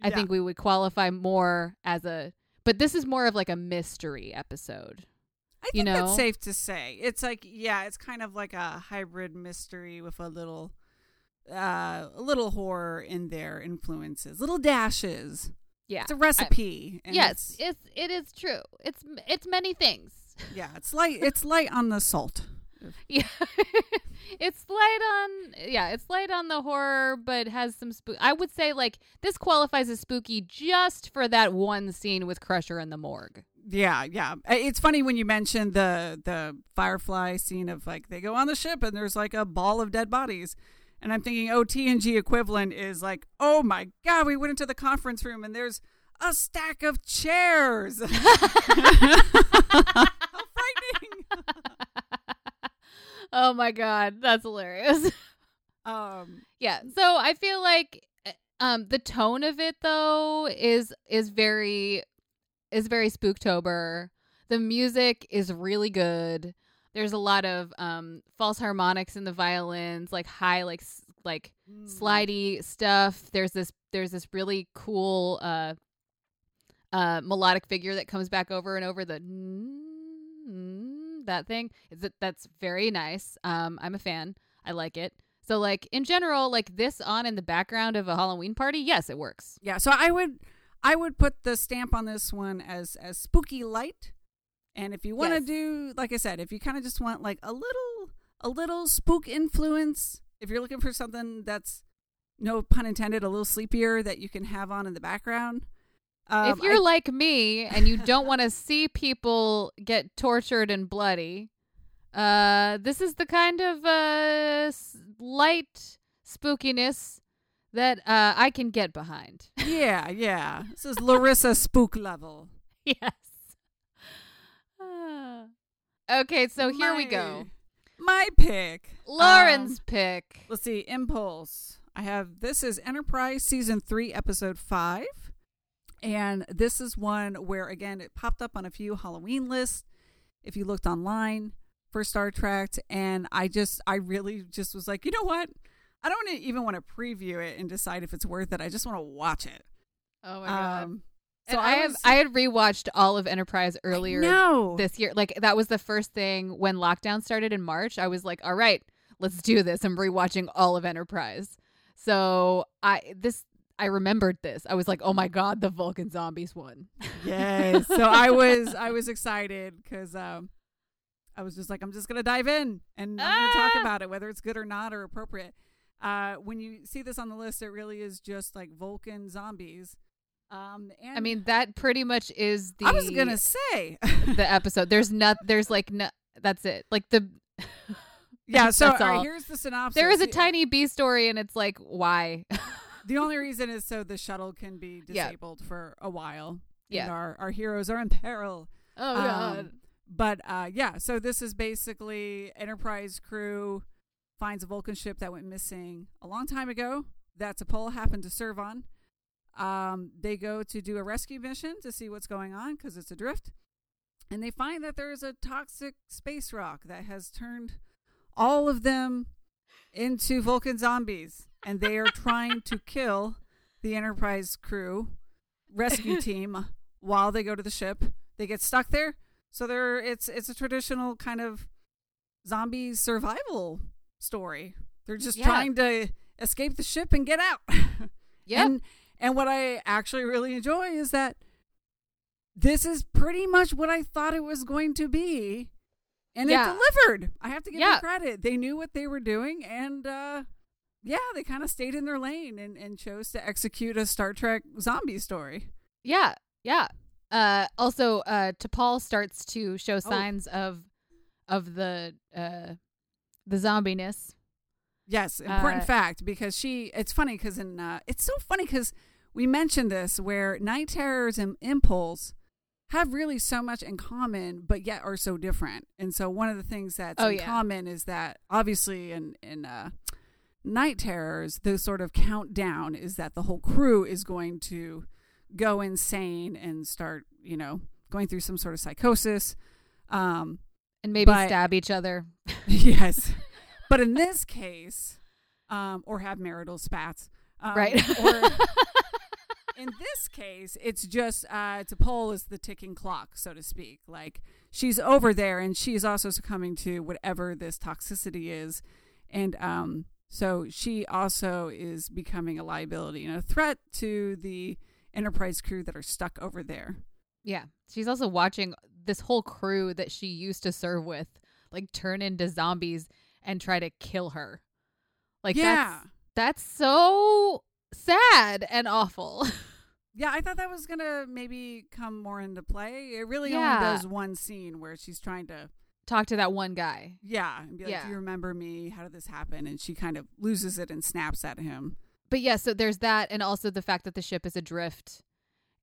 Speaker 1: I think we would qualify more as a but this is more of like a mystery episode.
Speaker 2: I
Speaker 1: you
Speaker 2: think that's safe to say. It's like yeah, it's kind of like a hybrid mystery with a little uh a little horror in there influences, little dashes.
Speaker 1: Yeah.
Speaker 2: It's a recipe. and
Speaker 1: yes,
Speaker 2: it's-
Speaker 1: it's it is true. It's it's many things.
Speaker 2: yeah, it's light. It's light on the salt.
Speaker 1: Yeah, it's light on yeah, it's light on the horror, but has some spook. I would say like this qualifies as spooky just for that one scene with Crusher in the morgue.
Speaker 2: Yeah, yeah. Uh, It's funny when you mentioned the the Firefly scene of like they go on the ship and there's like a ball of dead bodies. And I'm thinking, oh, TNG equivalent is like, oh my god, we went into the conference room and there's a stack of chairs. How frightening!
Speaker 1: oh my god, that's hilarious.
Speaker 2: Um,
Speaker 1: yeah, so I feel like uh, um the tone of it though is is very is very spooktober. The music is really good. There's a lot of um false harmonics in the violins, like high like like
Speaker 2: Mm.
Speaker 1: slidey stuff. There's this there's this really cool uh uh melodic figure that comes back over and over the that thing. Is that that's very nice. Um I'm a fan. I like it. So like in general, like this on in the background of a Halloween party, yes, it works.
Speaker 2: Yeah, so I would I would put the stamp on this one as as spooky light. And if you want to
Speaker 1: Yes.
Speaker 2: do like I said, if you kind of just want like a little a little spook influence, if you're looking for something that's no pun intended, a little sleepier that you can have on in the background. Um,
Speaker 1: if you're
Speaker 2: I-
Speaker 1: like me and you don't want to see people get tortured and bloody, uh, this is the kind of uh, light spookiness that uh, I can get behind.
Speaker 2: yeah, yeah. This is Larissa spook level.
Speaker 1: yes. Okay, so here we go.
Speaker 2: My pick.
Speaker 1: Lauren's
Speaker 2: Um,
Speaker 1: pick.
Speaker 2: Let's see, Impulse. I have this is Enterprise season three, episode five. And this is one where again it popped up on a few Halloween lists if you looked online for Star Trek. And I just I really just was like, you know what? I don't even want to preview it and decide if it's worth it. I just want to watch it.
Speaker 1: Oh my god.
Speaker 2: Um,
Speaker 1: so
Speaker 2: so
Speaker 1: I, have
Speaker 2: was-
Speaker 1: I had rewatched all of Enterprise earlier this year. Like that was the first thing when lockdown started in March. I was like, all right, let's do this. I'm rewatching all of Enterprise. So I this I remembered this. I was like, oh my god, the Vulcan zombies one.
Speaker 2: yes. So I was I was excited because um, I was just like I'm just gonna dive in and I'm gonna talk
Speaker 1: Ah!
Speaker 2: about it whether it's good or not or appropriate. Uh, when you see this on the list, it really is just like Vulcan zombies. Um, and
Speaker 1: I mean, that pretty much is the
Speaker 2: I was gonna say,
Speaker 1: the episode. There's not. There's like no. That's it. Like the.
Speaker 2: yeah. So right, here's the synopsis.
Speaker 1: There is a tiny B story, and it's like, why?
Speaker 2: The only reason is so the shuttle can be
Speaker 1: Yeah.
Speaker 2: disabled for a while.
Speaker 1: Yeah.
Speaker 2: And our our heroes are in peril.
Speaker 1: oh
Speaker 2: Um, but uh, yeah, so this is basically Enterprise crew finds a Vulcan ship that went missing a long time ago that T'Pol happened to serve on. Um, they go to do a rescue mission to see what's going on because it's adrift, and they find that there is a toxic space rock that has turned all of them into Vulcan zombies, and they are trying to kill the Enterprise crew rescue team while they go to the ship. They get stuck there, so they're it's it's a traditional kind of zombie survival story. They're just
Speaker 1: Yeah.
Speaker 2: trying to escape the ship and get out.
Speaker 1: Yep.
Speaker 2: And and what I actually really enjoy is that this is pretty much what I thought it was going to be. And
Speaker 1: Yeah.
Speaker 2: it delivered. I have to give
Speaker 1: Yeah.
Speaker 2: them credit. They knew what they were doing and uh yeah, they kind of stayed in their lane and, and chose to execute a Star Trek zombie story.
Speaker 1: Yeah, yeah. Uh, also, uh, T'Pol starts to
Speaker 2: Oh.
Speaker 1: show signs of of the uh, the zombiness.
Speaker 2: Yes, important
Speaker 1: Uh,
Speaker 2: fact because she. It's funny because in uh, it's so funny because we mentioned this where night terrors and impulse have really so much in common, but yet are so different. And so one of the things that's
Speaker 1: Oh,
Speaker 2: in
Speaker 1: yeah.
Speaker 2: common is that obviously in in uh, night terrors, the sort of countdown is that the whole crew is going to go insane and start, you know, going through some sort of psychosis. Um,
Speaker 1: And maybe
Speaker 2: But-
Speaker 1: stab each other.
Speaker 2: yes. But in this case, um, or have marital spats. Um,
Speaker 1: right.
Speaker 2: Or in this case, it's just uh, T'Pol is the ticking clock, so to speak. Like she's over there, and she's also succumbing to whatever this toxicity is, and um, so she also is becoming a liability and a threat to the Enterprise crew that are stuck over there.
Speaker 1: Yeah. She's also watching this whole crew that she used to serve with like turn into zombies and try to kill her. Like
Speaker 2: yeah.
Speaker 1: that's that's so sad and awful.
Speaker 2: Yeah, I thought that was gonna maybe come more into play. It really
Speaker 1: Yeah.
Speaker 2: only does one scene where she's trying to,
Speaker 1: Talk to that one guy.
Speaker 2: yeah, and be like,
Speaker 1: Yeah.
Speaker 2: "Do you remember me? How did this happen?" And she kind of loses it and snaps at him.
Speaker 1: But yeah, so there's that and also the fact that the ship is adrift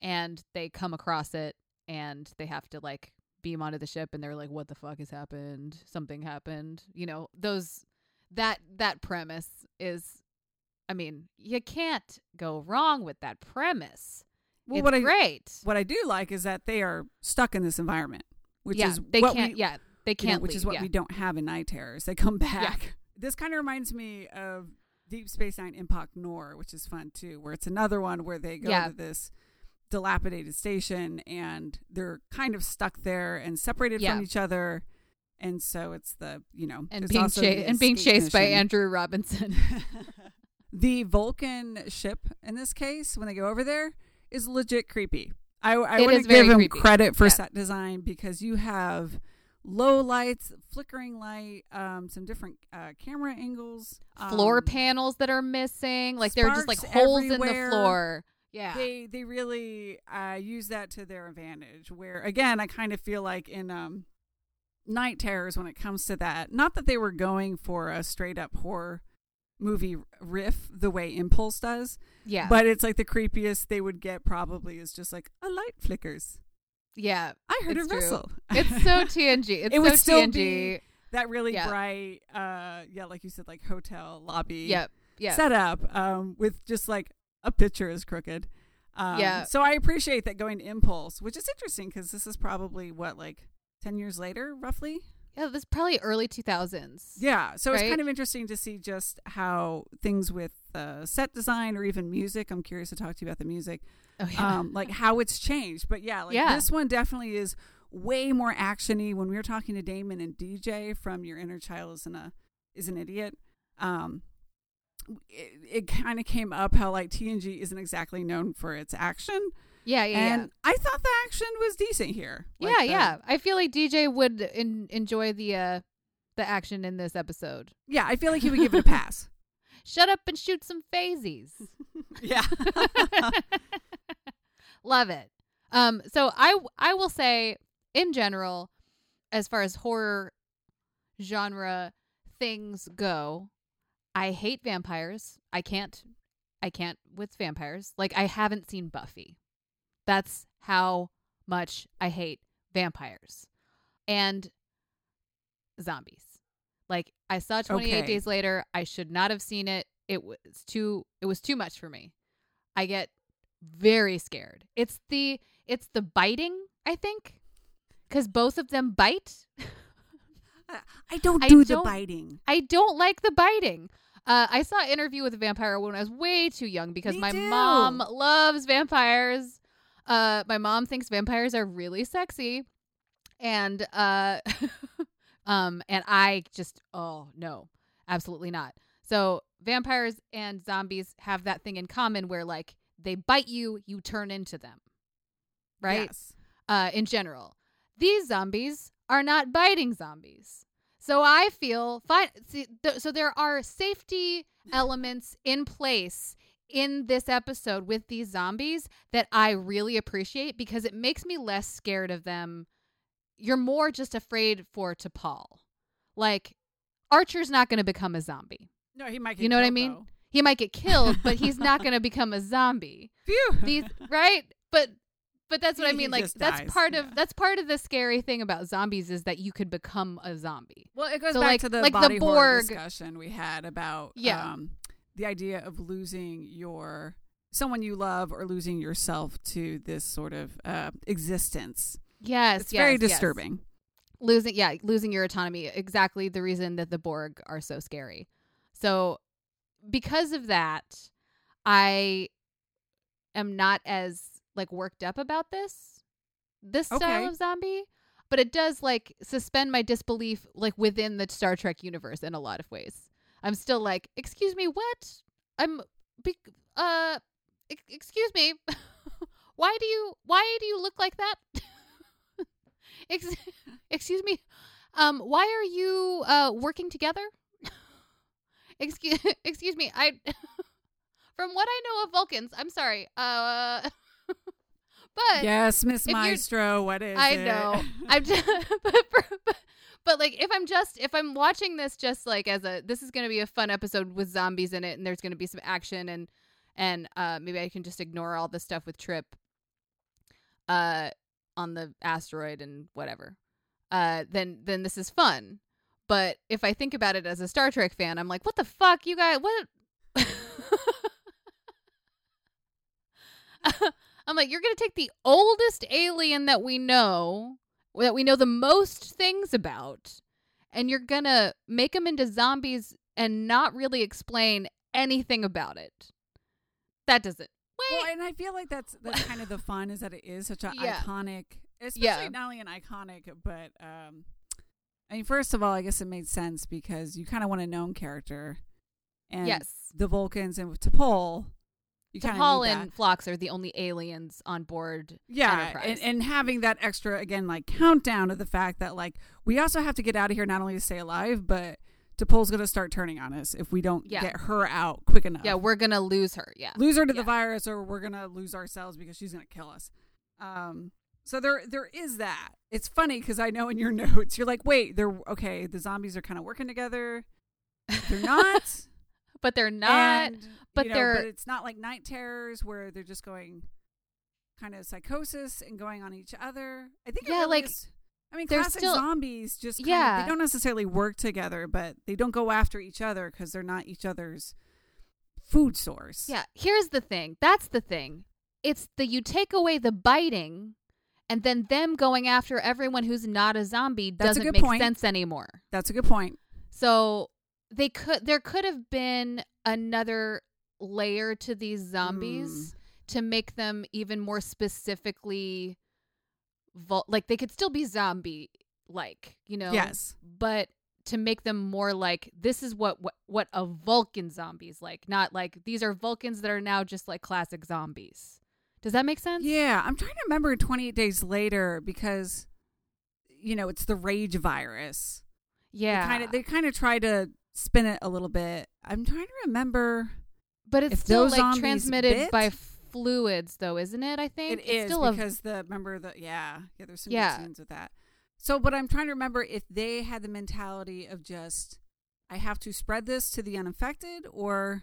Speaker 1: and they come across it and they have to like beam onto the ship and they're like what the fuck has happened? Something happened. You know, those that that premise is I mean, you can't go wrong with that premise.
Speaker 2: Well,
Speaker 1: it's
Speaker 2: what I
Speaker 1: great.
Speaker 2: what I do like is that they are stuck in this environment, which
Speaker 1: yeah,
Speaker 2: is
Speaker 1: they
Speaker 2: what
Speaker 1: can't
Speaker 2: we,
Speaker 1: yeah, they
Speaker 2: you know,
Speaker 1: can't
Speaker 2: which is what
Speaker 1: yeah.
Speaker 2: we don't have in night terrors. They come back. This kind of reminds me of. Deep Space Nine Empok Nor, which is fun too, where it's another one where they go
Speaker 1: Yeah.
Speaker 2: to this dilapidated station and they're kind of stuck there and separated
Speaker 1: Yeah.
Speaker 2: from each other. And so it's the you know
Speaker 1: and being chased and being chased by. Andrew Robinson.
Speaker 2: the Vulcan ship in this case, when they go over there, is legit creepy. I, I to give him
Speaker 1: creepy.
Speaker 2: credit for
Speaker 1: Yeah.
Speaker 2: set design because you have low lights, flickering light, um, some different uh, camera angles,
Speaker 1: floor
Speaker 2: um,
Speaker 1: panels that are missing, like there are just like holes in the floor. Yeah.
Speaker 2: They they really uh, use that to their advantage. Where again, I kind of feel like in um, Night Terrors when it comes to that, not that they were going for a straight up horror movie riff the way Impulse does,
Speaker 1: yeah.
Speaker 2: but it's like the creepiest they would get probably is just like a light flickers.
Speaker 1: yeah.
Speaker 2: I heard a whistle.
Speaker 1: It's so TNG. It's
Speaker 2: It would
Speaker 1: so
Speaker 2: still
Speaker 1: TNG.
Speaker 2: be that really
Speaker 1: Yeah.
Speaker 2: bright, uh, yeah, like you said, like hotel lobby
Speaker 1: Yep. Yeah.
Speaker 2: setup, um, with just like a picture is crooked. Um,
Speaker 1: Yeah.
Speaker 2: So I appreciate that going Impulse, which is interesting because this is probably what like ten years later, roughly.
Speaker 1: Yeah, this is probably early 2000s.
Speaker 2: Yeah. So it's kind of interesting to see just how things with uh, set design or even music. I'm curious to talk to you about the music.
Speaker 1: Oh, yeah.
Speaker 2: um, like how it's changed. But yeah, like
Speaker 1: Yeah.
Speaker 2: this one definitely is way more actiony. When we were talking to Damon and DJ from Your Inner Child is an a is an idiot. Um, it, it kind of came up how like TNG isn't exactly known for its action,
Speaker 1: yeah, yeah,
Speaker 2: and I thought the action was decent here.
Speaker 1: yeah.
Speaker 2: Like
Speaker 1: yeah,
Speaker 2: the-
Speaker 1: yeah. I feel like DJ would in, enjoy the uh the action in this episode.
Speaker 2: yeah. I feel like he would give it a pass.
Speaker 1: Shut up and shoot some phasies.
Speaker 2: yeah,
Speaker 1: Love it. Um, so I I will say in general, as far as horror genre things go, I hate vampires. I can't I can't with vampires. Like I haven't seen Buffy. That's how much I hate vampires. And zombies. Like I saw 28
Speaker 2: Okay.
Speaker 1: days later. I should not have seen it. It was too it was too much for me. I get very scared. It's the it's the biting, I think. Cuz both of them bite.
Speaker 2: I don't
Speaker 1: I
Speaker 2: do the
Speaker 1: don't-
Speaker 2: biting.
Speaker 1: I don't like the biting. Uh, I saw an interview with a vampire when I was way too young because
Speaker 2: Me
Speaker 1: my
Speaker 2: too.
Speaker 1: mom loves vampires. Uh, my mom thinks vampires are really sexy, and uh, um, and I just oh no, absolutely not. So vampires and zombies have that thing in common where like they bite you, you turn into them, right?
Speaker 2: Yes.
Speaker 1: uh, in general. These zombies are not biting zombies. So I feel fine. See, th- so there are safety elements in place in this episode with these zombies that I really appreciate because it makes me less scared of them. You're more just afraid for T'Pol. Like, Archer's not going to become a zombie.
Speaker 2: No, he might. Get
Speaker 1: You know what I mean?
Speaker 2: though.
Speaker 1: He might get killed, but he's not going to become a zombie
Speaker 2: Phew.
Speaker 1: these right but but that's what i mean like that's
Speaker 2: dies,
Speaker 1: part of
Speaker 2: yeah.
Speaker 1: that's part of the scary thing about zombies is that you could become a zombie
Speaker 2: Well, it goes
Speaker 1: So,
Speaker 2: back
Speaker 1: like-
Speaker 2: to the
Speaker 1: like the Borg-
Speaker 2: discussion we had about
Speaker 1: Yeah.
Speaker 2: um, the idea of losing your someone you love or losing yourself to this sort of uh, existence.
Speaker 1: yes
Speaker 2: it's
Speaker 1: yes,
Speaker 2: very
Speaker 1: yes.
Speaker 2: disturbing.
Speaker 1: losing yeah losing your autonomy exactly the reason that the borg are so scary so because of that i am not as like worked up about this this style of zombie but it does like suspend my disbelief like within the star trek universe in a lot of ways. I'm still like excuse me what? I'm be- uh ex- excuse me. Why do you why do you look like that? Ex- excuse me. Um why are you uh working together? Excuse excuse me. I from what i know of vulcans i'm sorry uh but
Speaker 2: yes, Miss Maestro. What is it?
Speaker 1: I
Speaker 2: it?
Speaker 1: know. I'm just, but, but, but like if I'm just if I'm watching this just like as a this is going to be a fun episode with zombies in it and there's going to be some action and and uh maybe I can just ignore all the stuff with Trip uh on the asteroid and whatever. Uh then then this is fun. But if I think about it as a Star Trek fan, I'm like, what the fuck, you guys? What? I'm like, you're gonna take the oldest alien that we know, that we know the most things about, and you're gonna make them into zombies and not really explain anything about it. That doesn't. Wait.
Speaker 2: Well, and I feel like that's that's kind of the fun is that it is such an
Speaker 1: Yeah.
Speaker 2: iconic, especially
Speaker 1: Yeah.
Speaker 2: not only an iconic, but um, I mean, first of all, I guess it made sense because you kind of want a known character, and
Speaker 1: yes.
Speaker 2: the Vulcans and T'Pol, you kind
Speaker 1: T'Pol and Phlox are the only aliens on board.
Speaker 2: yeah, and, and having that extra again, like countdown of the fact that like we also have to get out of here not only to stay alive, but T'Pol's going to start turning on us if we don't
Speaker 1: Yeah.
Speaker 2: get her out quick enough.
Speaker 1: Yeah, we're gonna lose her. Yeah.
Speaker 2: lose her to
Speaker 1: Yeah.
Speaker 2: the virus or we're gonna lose ourselves because she's gonna kill us um so there there is that it's funny because i know in your notes you're like wait they're okay the zombies are kind of working together they're not
Speaker 1: but they're not.
Speaker 2: and,
Speaker 1: but
Speaker 2: you know,
Speaker 1: they're-
Speaker 2: but it's not like night terrors where they're just going kind of psychosis and going on each other i think it
Speaker 1: Yeah,
Speaker 2: really
Speaker 1: like,
Speaker 2: is- I mean, classic
Speaker 1: still-
Speaker 2: zombies just
Speaker 1: Yeah.
Speaker 2: of, they don't necessarily work together, but they don't go after each other because they're not each other's food source.
Speaker 1: Yeah, here's the thing. That's the thing. It's the you take away the biting and then them going after everyone who's not a zombie
Speaker 2: That's
Speaker 1: doesn't
Speaker 2: good
Speaker 1: make
Speaker 2: point.
Speaker 1: sense anymore.
Speaker 2: That's a good point.
Speaker 1: So they could there could have been another layer to these zombies
Speaker 2: Mm.
Speaker 1: to make them even more specifically vul- like they could still be zombie like, you know.
Speaker 2: Yes.
Speaker 1: But to make them more like this is what, what what a Vulcan zombie is like, not like these are Vulcans that are now just like classic zombies. Does that make sense?
Speaker 2: Yeah, I'm trying to remember 28 days later because you know, it's the rage virus.
Speaker 1: Yeah.
Speaker 2: They kind of they kind of try to spin it a little bit. I'm trying to remember.
Speaker 1: but it's still
Speaker 2: those
Speaker 1: like transmitted
Speaker 2: bit-
Speaker 1: by fluids though, isn't it? I think
Speaker 2: It
Speaker 1: it's
Speaker 2: is
Speaker 1: still a
Speaker 2: because the remember the yeah, yeah, there's some
Speaker 1: Yeah.
Speaker 2: scenes with that. So, but I'm trying to remember if they had the mentality of just I have to spread this to the uninfected or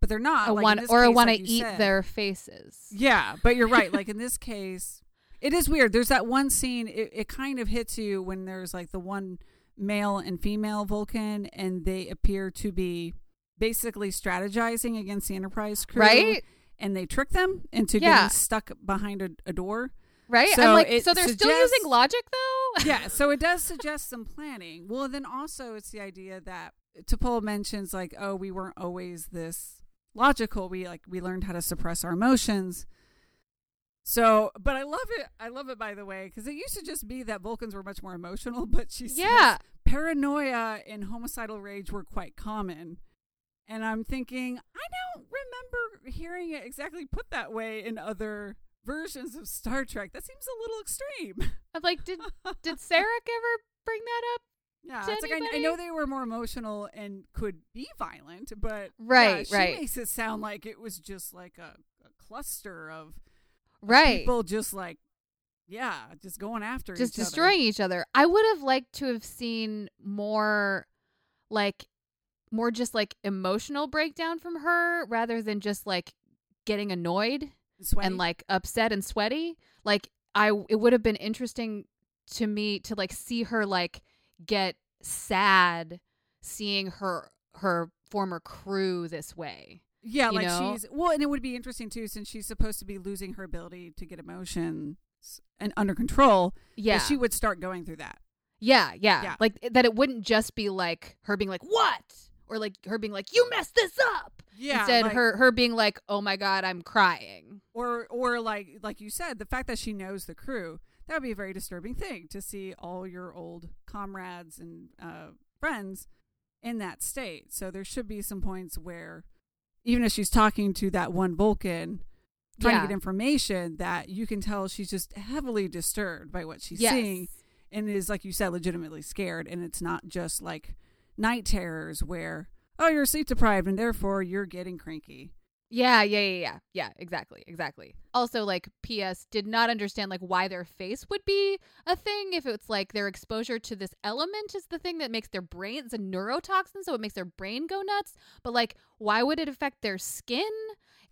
Speaker 2: but they're not.
Speaker 1: a
Speaker 2: like
Speaker 1: or
Speaker 2: case,
Speaker 1: want to
Speaker 2: like
Speaker 1: eat
Speaker 2: said.
Speaker 1: their faces.
Speaker 2: Yeah, but you're right. Like in this case, it is weird. There's that one scene. It, it kind of hits you when there's like the one male and female Vulcan, and they appear to be basically strategizing against the Enterprise crew,
Speaker 1: Right?
Speaker 2: And they trick them into
Speaker 1: Yeah.
Speaker 2: getting stuck behind a, a door.
Speaker 1: Right?
Speaker 2: So
Speaker 1: I'm like so they're still using logic though?
Speaker 2: yeah, so it does suggest some planning. Well, then also it's the idea that T'Pol mentions like, oh, we weren't always this logical. We like we learned how to suppress our emotions. So, but I love it. I love it by the way because it used to just be that Vulcans were much more emotional, but she says
Speaker 1: Yeah.
Speaker 2: paranoia and homicidal rage were quite common. And I'm thinking, I don't remember hearing it exactly put that way in other versions of Star Trek. That seems a little extreme.
Speaker 1: I'm like, did did Sarek ever bring that up?
Speaker 2: Yeah, it's like I, I know they were more emotional and could be violent, but
Speaker 1: Right,
Speaker 2: yeah, she
Speaker 1: right.
Speaker 2: makes it sound like it was just like a, a cluster of
Speaker 1: Right.
Speaker 2: people just like yeah, just going after
Speaker 1: just
Speaker 2: each other.
Speaker 1: destroying each other. I would have liked to have seen more like more just like emotional breakdown from her rather than just like getting annoyed
Speaker 2: Sweaty.
Speaker 1: and like upset and sweaty. Like I it would have been interesting to me to like see her like get sad seeing her her former crew this way.
Speaker 2: Yeah, like
Speaker 1: know?
Speaker 2: she's well, and it would be interesting too since she's supposed to be losing her ability to get emotions and under control.
Speaker 1: Yeah.
Speaker 2: she would start going through that.
Speaker 1: Yeah, yeah,
Speaker 2: Yeah.
Speaker 1: Like that it wouldn't just be like her being like, "What?" or like her being like, "You messed this up."
Speaker 2: Yeah,
Speaker 1: Instead
Speaker 2: like-
Speaker 1: her her being like, "Oh my god, I'm crying."
Speaker 2: or or like like you said, the fact that she knows the crew that would be a very disturbing thing to see all your old comrades and uh, friends in that state. So there should be some points where, even if she's talking to that one Vulcan, trying
Speaker 1: Yeah.
Speaker 2: to get information, that you can tell she's just heavily disturbed by what she's
Speaker 1: Yes.
Speaker 2: seeing and is like you said, legitimately scared. And it's not just like night terrors where oh you're sleep deprived and therefore you're getting cranky.
Speaker 1: Yeah, yeah, yeah, yeah. Yeah, exactly, exactly. Also, like, P.S. did not understand like why their face would be a thing if it's like their exposure to this element is the thing that makes their brain it's a neurotoxin, so it makes their brain go nuts. But like, why would it affect their skin?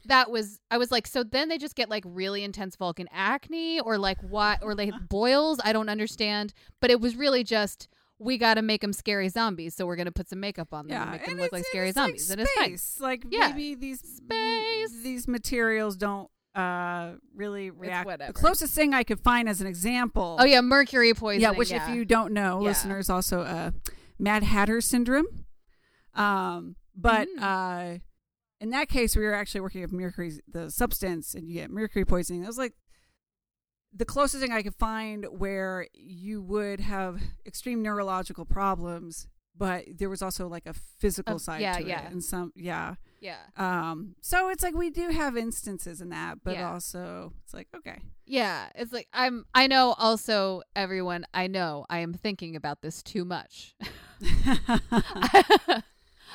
Speaker 1: That was I was like, so then they just get like really intense Vulcan acne or like what or like boils. I don't understand. But it was really just we got to make them scary zombies, so we're gonna put some makeup on them and make them look like scary zombies.
Speaker 2: Like
Speaker 1: and it's fine.
Speaker 2: space. Like
Speaker 1: Yeah.
Speaker 2: maybe these
Speaker 1: Space.
Speaker 2: these materials don't uh really react. The closest thing I could find as an example.
Speaker 1: Oh yeah, mercury poisoning.
Speaker 2: yeah. Which, if you don't know,
Speaker 1: Yeah.
Speaker 2: listeners, also uh, Mad Hatter syndrome. Um, but
Speaker 1: Mm.
Speaker 2: uh, in that case, we were actually working with mercury, the substance, and you get mercury poisoning. That was like the closest thing I could find where you would have extreme neurological problems, but there was also like a physical
Speaker 1: Of-
Speaker 2: side
Speaker 1: yeah,
Speaker 2: to
Speaker 1: yeah.
Speaker 2: it, and some yeah.
Speaker 1: Yeah.
Speaker 2: Um, so it's like we do have instances in that, but
Speaker 1: Yeah.
Speaker 2: also it's like okay,
Speaker 1: Yeah, it's like I'm I know also everyone I know I am thinking about this too much.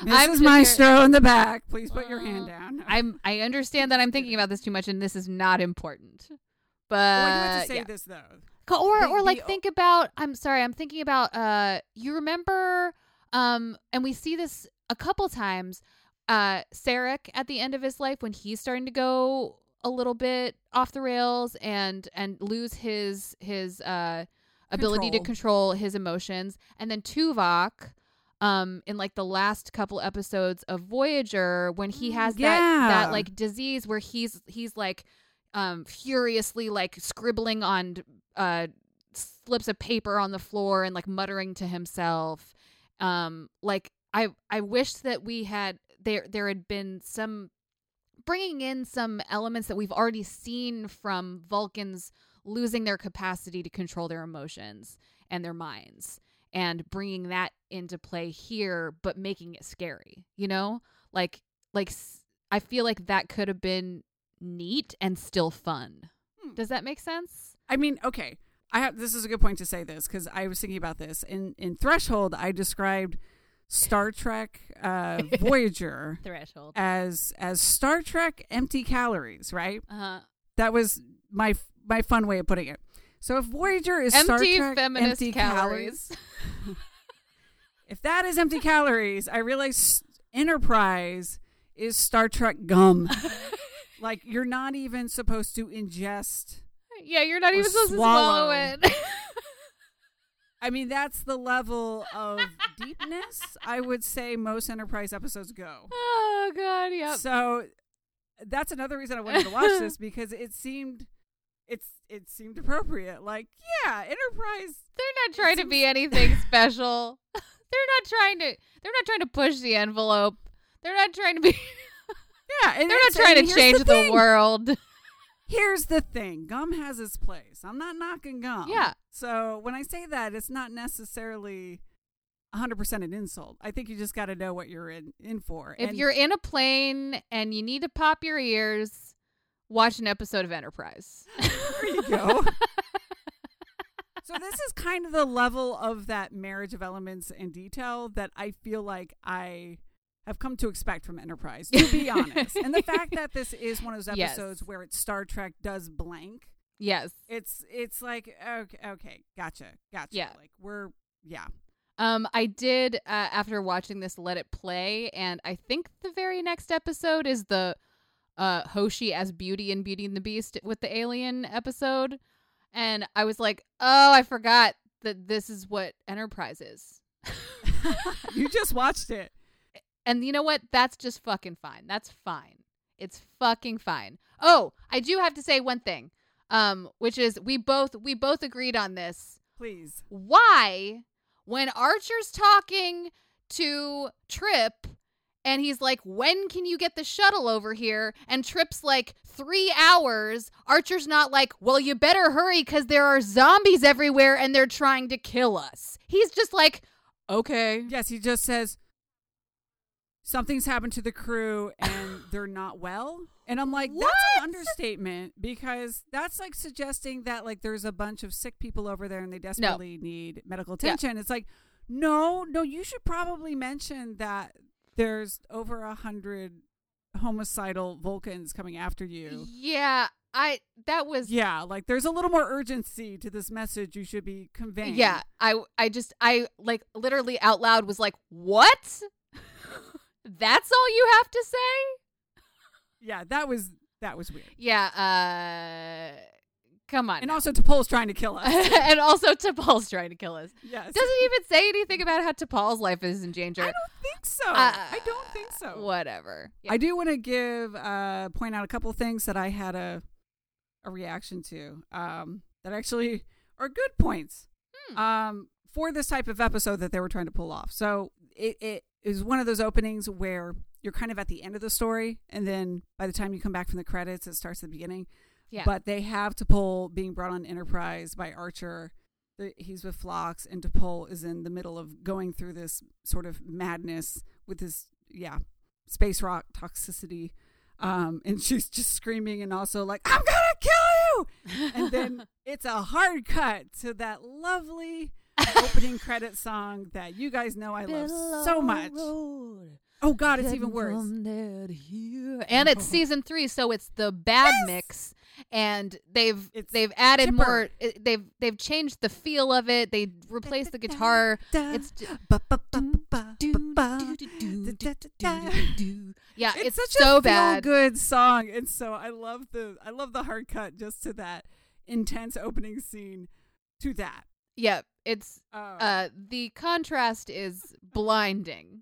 Speaker 1: I'm
Speaker 2: Mrs. Maestro in the back, please put your hand
Speaker 1: Uh,
Speaker 2: down.
Speaker 1: I'm I understand that I'm thinking about this too much and this is not important. But
Speaker 2: Well, I do have to say
Speaker 1: yeah.
Speaker 2: this though.
Speaker 1: Or
Speaker 2: the-
Speaker 1: or like
Speaker 2: the-
Speaker 1: think about I'm sorry, I'm thinking about uh you remember um and we see this a couple times uh Sarek at the end of his life when he's starting to go a little bit off the rails and and lose his his uh ability to
Speaker 2: Control.
Speaker 1: control his emotions and then Tuvok um in like the last couple episodes of Voyager when he
Speaker 2: Mm,
Speaker 1: has that
Speaker 2: yeah.
Speaker 1: that like disease where he's he's like um furiously like scribbling on uh slips of paper on the floor and like muttering to himself. Um like i i wish that we had there there had been some bringing in some elements that we've already seen from vulcans losing their capacity to control their emotions and their minds and bringing that into play here but making it scary you know? Like like i feel like that could have been neat and still fun
Speaker 2: Hmm.
Speaker 1: does that make sense
Speaker 2: I mean, okay. I have this is a good point to say this because I was thinking about this in in Threshold. I described Star Trek uh, Voyager
Speaker 1: threshold
Speaker 2: as as Star Trek empty calories. Right.
Speaker 1: uh-huh
Speaker 2: That was my my fun way of putting it. So if Voyager is Star
Speaker 1: empty
Speaker 2: Trek
Speaker 1: feminist
Speaker 2: empty
Speaker 1: calories,
Speaker 2: if that is empty calories, I realize Enterprise is Star Trek gum. like you're not even supposed to ingest.
Speaker 1: yeah you're not even supposed to swallow
Speaker 2: swallow.
Speaker 1: it
Speaker 2: I mean, that's the level of deepness I would say most Enterprise episodes go.
Speaker 1: oh god yep
Speaker 2: So that's another reason I wanted to watch this because it seemed it's it seemed appropriate. Like, yeah, Enterprise
Speaker 1: they're not trying to be anything special they're not trying to they're not trying to push the envelope they're not trying to be
Speaker 2: Yeah, and
Speaker 1: they're not trying to change
Speaker 2: the
Speaker 1: the, world
Speaker 2: Here's the thing gum has its place. I'm not knocking gum.
Speaker 1: Yeah.
Speaker 2: So when I say that, it's not necessarily 100% an insult. I think you just got to know what you're in, in for.
Speaker 1: if
Speaker 2: And
Speaker 1: you're in a plane and you need to pop your ears watch an episode of enterprise
Speaker 2: there you go. so this is kind of the level of that marriage of elements and detail that I feel like I have come to expect from Enterprise, to be honest. And the fact that this is one of those
Speaker 1: Yes.
Speaker 2: episodes where it's Star Trek does blank,
Speaker 1: yes
Speaker 2: it's it's like okay, okay, gotcha, gotcha.
Speaker 1: Yeah.
Speaker 2: like we're yeah.
Speaker 1: Um, I did uh, after watching this let it play, and I think the very next episode is the uh Hoshi as Beauty and Beauty and the Beast with the alien episode, and I was like, oh, I forgot that this is what Enterprise is.
Speaker 2: you just watched it.
Speaker 1: And you know what? That's just fucking fine. That's fine. It's fucking fine. Oh, I do have to say one thing. Um, which is we both we both agreed on this.
Speaker 2: Please.
Speaker 1: why when Archer's talking to Trip and he's like, When can you get the shuttle over here? And Trip's like, Three hours. Archer's not like, Well, you better hurry because there are zombies everywhere and they're trying to kill us. He's just like, Okay.
Speaker 2: Yes, he just says something's happened to the crew and they're not well. And I'm like, that's an understatement because that's like suggesting that like there's a bunch of sick people over there and they desperately need medical
Speaker 1: Yeah.
Speaker 2: attention. It's like, no, no, you should probably mention that there's over a hundred homicidal Vulcans coming after you.
Speaker 1: Yeah, I that was
Speaker 2: Yeah, like there's a little more urgency to this message you should be conveying.
Speaker 1: Yeah, I I just I like literally out loud was like, "What? That's all you have to say?"
Speaker 2: Yeah, that was that was weird.
Speaker 1: Yeah, uh come on.
Speaker 2: And
Speaker 1: now.
Speaker 2: also T'Pol's trying to kill us.
Speaker 1: and also T'Pol's trying to kill us.
Speaker 2: yes.
Speaker 1: Doesn't even say anything about how T'Pol's life is in danger.
Speaker 2: I don't think so.
Speaker 1: Uh,
Speaker 2: I don't think so.
Speaker 1: Whatever. Yeah.
Speaker 2: I do want to give uh point out a couple things that I had a a reaction to um that actually are good points
Speaker 1: Hmm.
Speaker 2: um for this type of episode that they were trying to pull off. So it it is one of those openings where you're kind of at the end of the story, and then by the time you come back from the credits, it starts at the beginning.
Speaker 1: Yeah.
Speaker 2: But they have T'Pol being brought on Enterprise by Archer. He's with Phlox, and T'Pol is in the middle of going through this sort of madness with this, yeah, space rock toxicity. Um, and she's just screaming and also like, I'm gonna kill you! And then it's a hard cut to that lovely opening credit song that you guys know I love so much. Oh God, it's even worse.
Speaker 1: And it's season three, so it's the bad
Speaker 2: Yes!
Speaker 1: mix, and they've
Speaker 2: It's
Speaker 1: they've added
Speaker 2: chipper.
Speaker 1: more. Eh, they've they've changed the feel of it. They replaced the guitar. It's. Yeah,
Speaker 2: It's,
Speaker 1: it's,
Speaker 2: such
Speaker 1: so
Speaker 2: a
Speaker 1: bad.
Speaker 2: good song, and so I love the I love the hard cut just to that intense opening scene to that.
Speaker 1: Yeah, it's
Speaker 2: Uh,
Speaker 1: uh the contrast is blinding.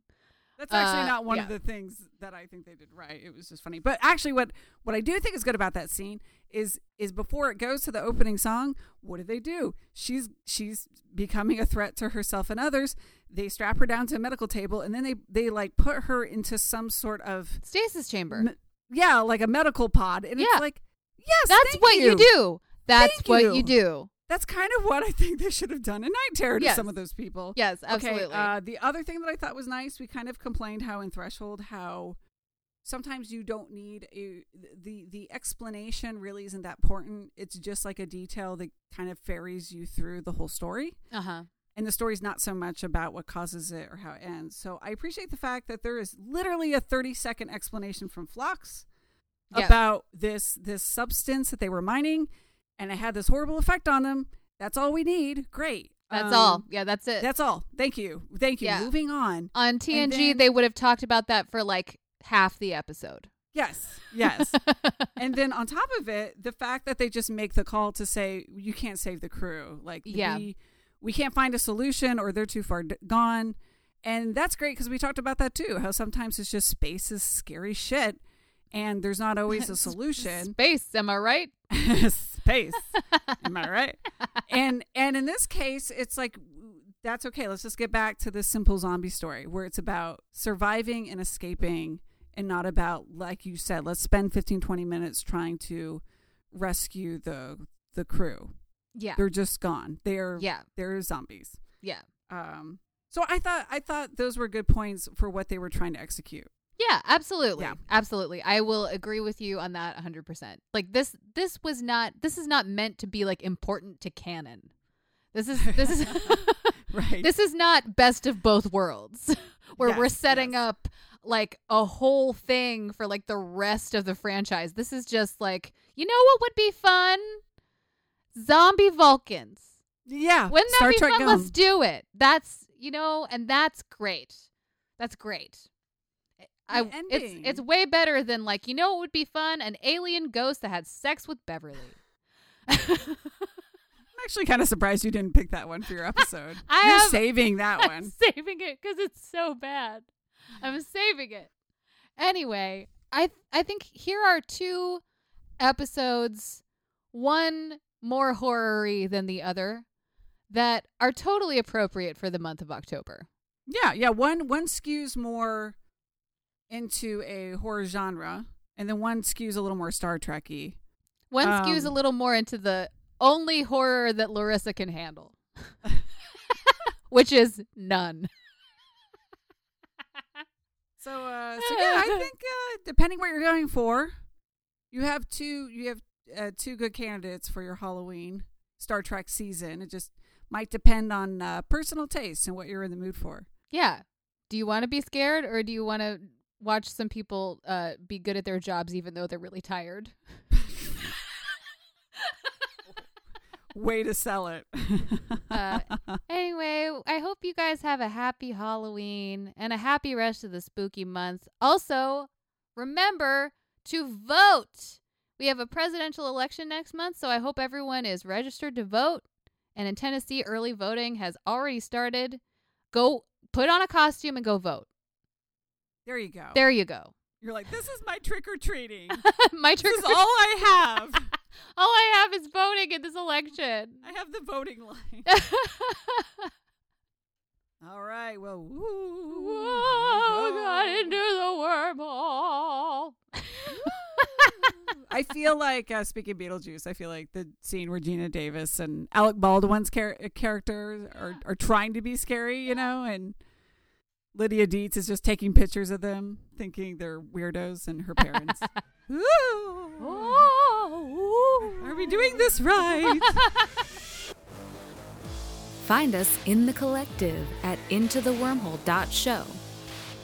Speaker 2: that's actually
Speaker 1: uh,
Speaker 2: not one of the things that I think they did right. It was just funny, but actually, what what I do think is good about that scene is is before it goes to the opening song, what do they do? She's she's becoming a threat to herself and others. They strap her down to a medical table, and then they they like put her into some sort of
Speaker 1: Stasis chamber.
Speaker 2: Yeah, like a medical pod, and
Speaker 1: Yeah.
Speaker 2: it's like, yes,
Speaker 1: That's what you. do. That's
Speaker 2: Thank
Speaker 1: what
Speaker 2: you.
Speaker 1: you do.
Speaker 2: That's kind of what I think they should have done in Night Terror to
Speaker 1: Yes.
Speaker 2: some of those people.
Speaker 1: Yes, absolutely.
Speaker 2: Okay, uh, the other thing that I thought was nice, we kind of complained how in Threshold how sometimes you don't need a the the explanation really isn't that important. It's just like a detail that kind of ferries you through the whole story.
Speaker 1: uh huh.
Speaker 2: And the story's not so much about what causes it or how it ends. So I appreciate the fact that there is literally a 30 second explanation from Phlox
Speaker 1: Yeah.
Speaker 2: about this this substance that they were mining and it had this horrible effect on them. That's all we need. Great.
Speaker 1: That's
Speaker 2: Um,
Speaker 1: all. Yeah, that's it.
Speaker 2: That's all. Thank you. Thank you.
Speaker 1: Yeah.
Speaker 2: Moving on.
Speaker 1: On TNG,
Speaker 2: then-
Speaker 1: they would have talked about that for like half the episode.
Speaker 2: Yes. Yes. and then on top of it, the fact that they just make the call to say you can't save the crew. Like
Speaker 1: Yeah.
Speaker 2: we we can't find a solution or they're too far d- gone. And that's great because we talked about that too. How sometimes it's just space is scary shit and there's not always a solution.
Speaker 1: Space, am I right?
Speaker 2: space. Am I right? And and in this case, it's like that's okay. Let's just get back to this simple zombie story where it's about surviving and escaping and not about like you said, let's spend 15 20 minutes trying to rescue the the crew.
Speaker 1: Yeah.
Speaker 2: They're just gone. They're
Speaker 1: Yeah.
Speaker 2: they're zombies.
Speaker 1: Yeah.
Speaker 2: Um so I thought I thought those were good points for what they were trying to execute.
Speaker 1: Yeah, absolutely.
Speaker 2: Yeah.
Speaker 1: Absolutely. I will agree with you on that 100%. Like this this was not this is not meant to be like important to canon. This is this is
Speaker 2: Right.
Speaker 1: this is not best of both worlds where we're setting
Speaker 2: yes.
Speaker 1: up like a whole thing for like the rest of the franchise. This is just like, you know what would be fun? Zombie Vulcans.
Speaker 2: yeah.
Speaker 1: Wouldn't that
Speaker 2: Star
Speaker 1: be
Speaker 2: Trek
Speaker 1: fun?
Speaker 2: Gum.
Speaker 1: Let's do it. That's you know, and that's great. That's great. I it's it's way better than like you know what would be fun? An alien ghost that had sex with Beverly.
Speaker 2: I'm actually kind of surprised you didn't pick that one for your episode.
Speaker 1: I
Speaker 2: You're
Speaker 1: have-
Speaker 2: saving that
Speaker 1: I'm
Speaker 2: one.
Speaker 1: saving it because it's so bad. I'm saving it. Anyway, I I think here are two episodes, one more horror-y than the other, that are totally appropriate for the month of October.
Speaker 2: Yeah, yeah. One one skews more into a horror genre, and then one skews a little more Star Trekky.
Speaker 1: One skews a
Speaker 2: Um,
Speaker 1: little more into the only horror that Larissa can handle, which is none.
Speaker 2: So, uh, so yeah, I think uh, depending what you're going for, you have two. You have uh, two good candidates for your Halloween Star Trek season. It just might depend on uh, personal taste and what you're in the mood for.
Speaker 1: Yeah. Do you want to be scared or do you want to watch some people uh, be good at their jobs even though they're really tired?
Speaker 2: Way to sell it.
Speaker 1: Uh, Anyway, I hope you guys have a happy Halloween and a happy rest of the spooky month. Also, remember to vote. We have a presidential election next month, so I hope everyone is registered to vote. And in Tennessee, early voting has already started. Go put on a costume and go vote.
Speaker 2: There you go.
Speaker 1: There you go.
Speaker 2: You're like, this is my trick or treating.
Speaker 1: my trick
Speaker 2: is all I have.
Speaker 1: all I have is voting in this election.
Speaker 2: I have the voting line. all right. Well, woo,
Speaker 1: whoa, got into the wormhole.
Speaker 2: I feel like uh, speaking Beetlejuice, I feel like the scene where Geena Davis and Alec Baldwin's char- characters are, are trying to be scary, you know, and Lydia Deetz is just taking pictures of them, thinking they're weirdos, and her parents. Ooh, oh. are we doing this right?
Speaker 3: Find us in the collective at intothewormhole.show,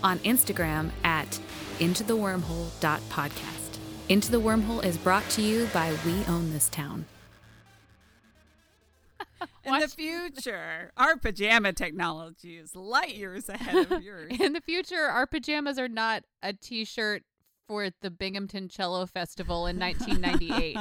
Speaker 3: on Instagram at intothewormhole.podcast. Into the Wormhole is brought to you by We Own This Town.
Speaker 2: In the future, our pajama technology is light years ahead of yours.
Speaker 1: In the future, our pajamas are not a T-shirt for the Binghamton Cello Festival in 1998.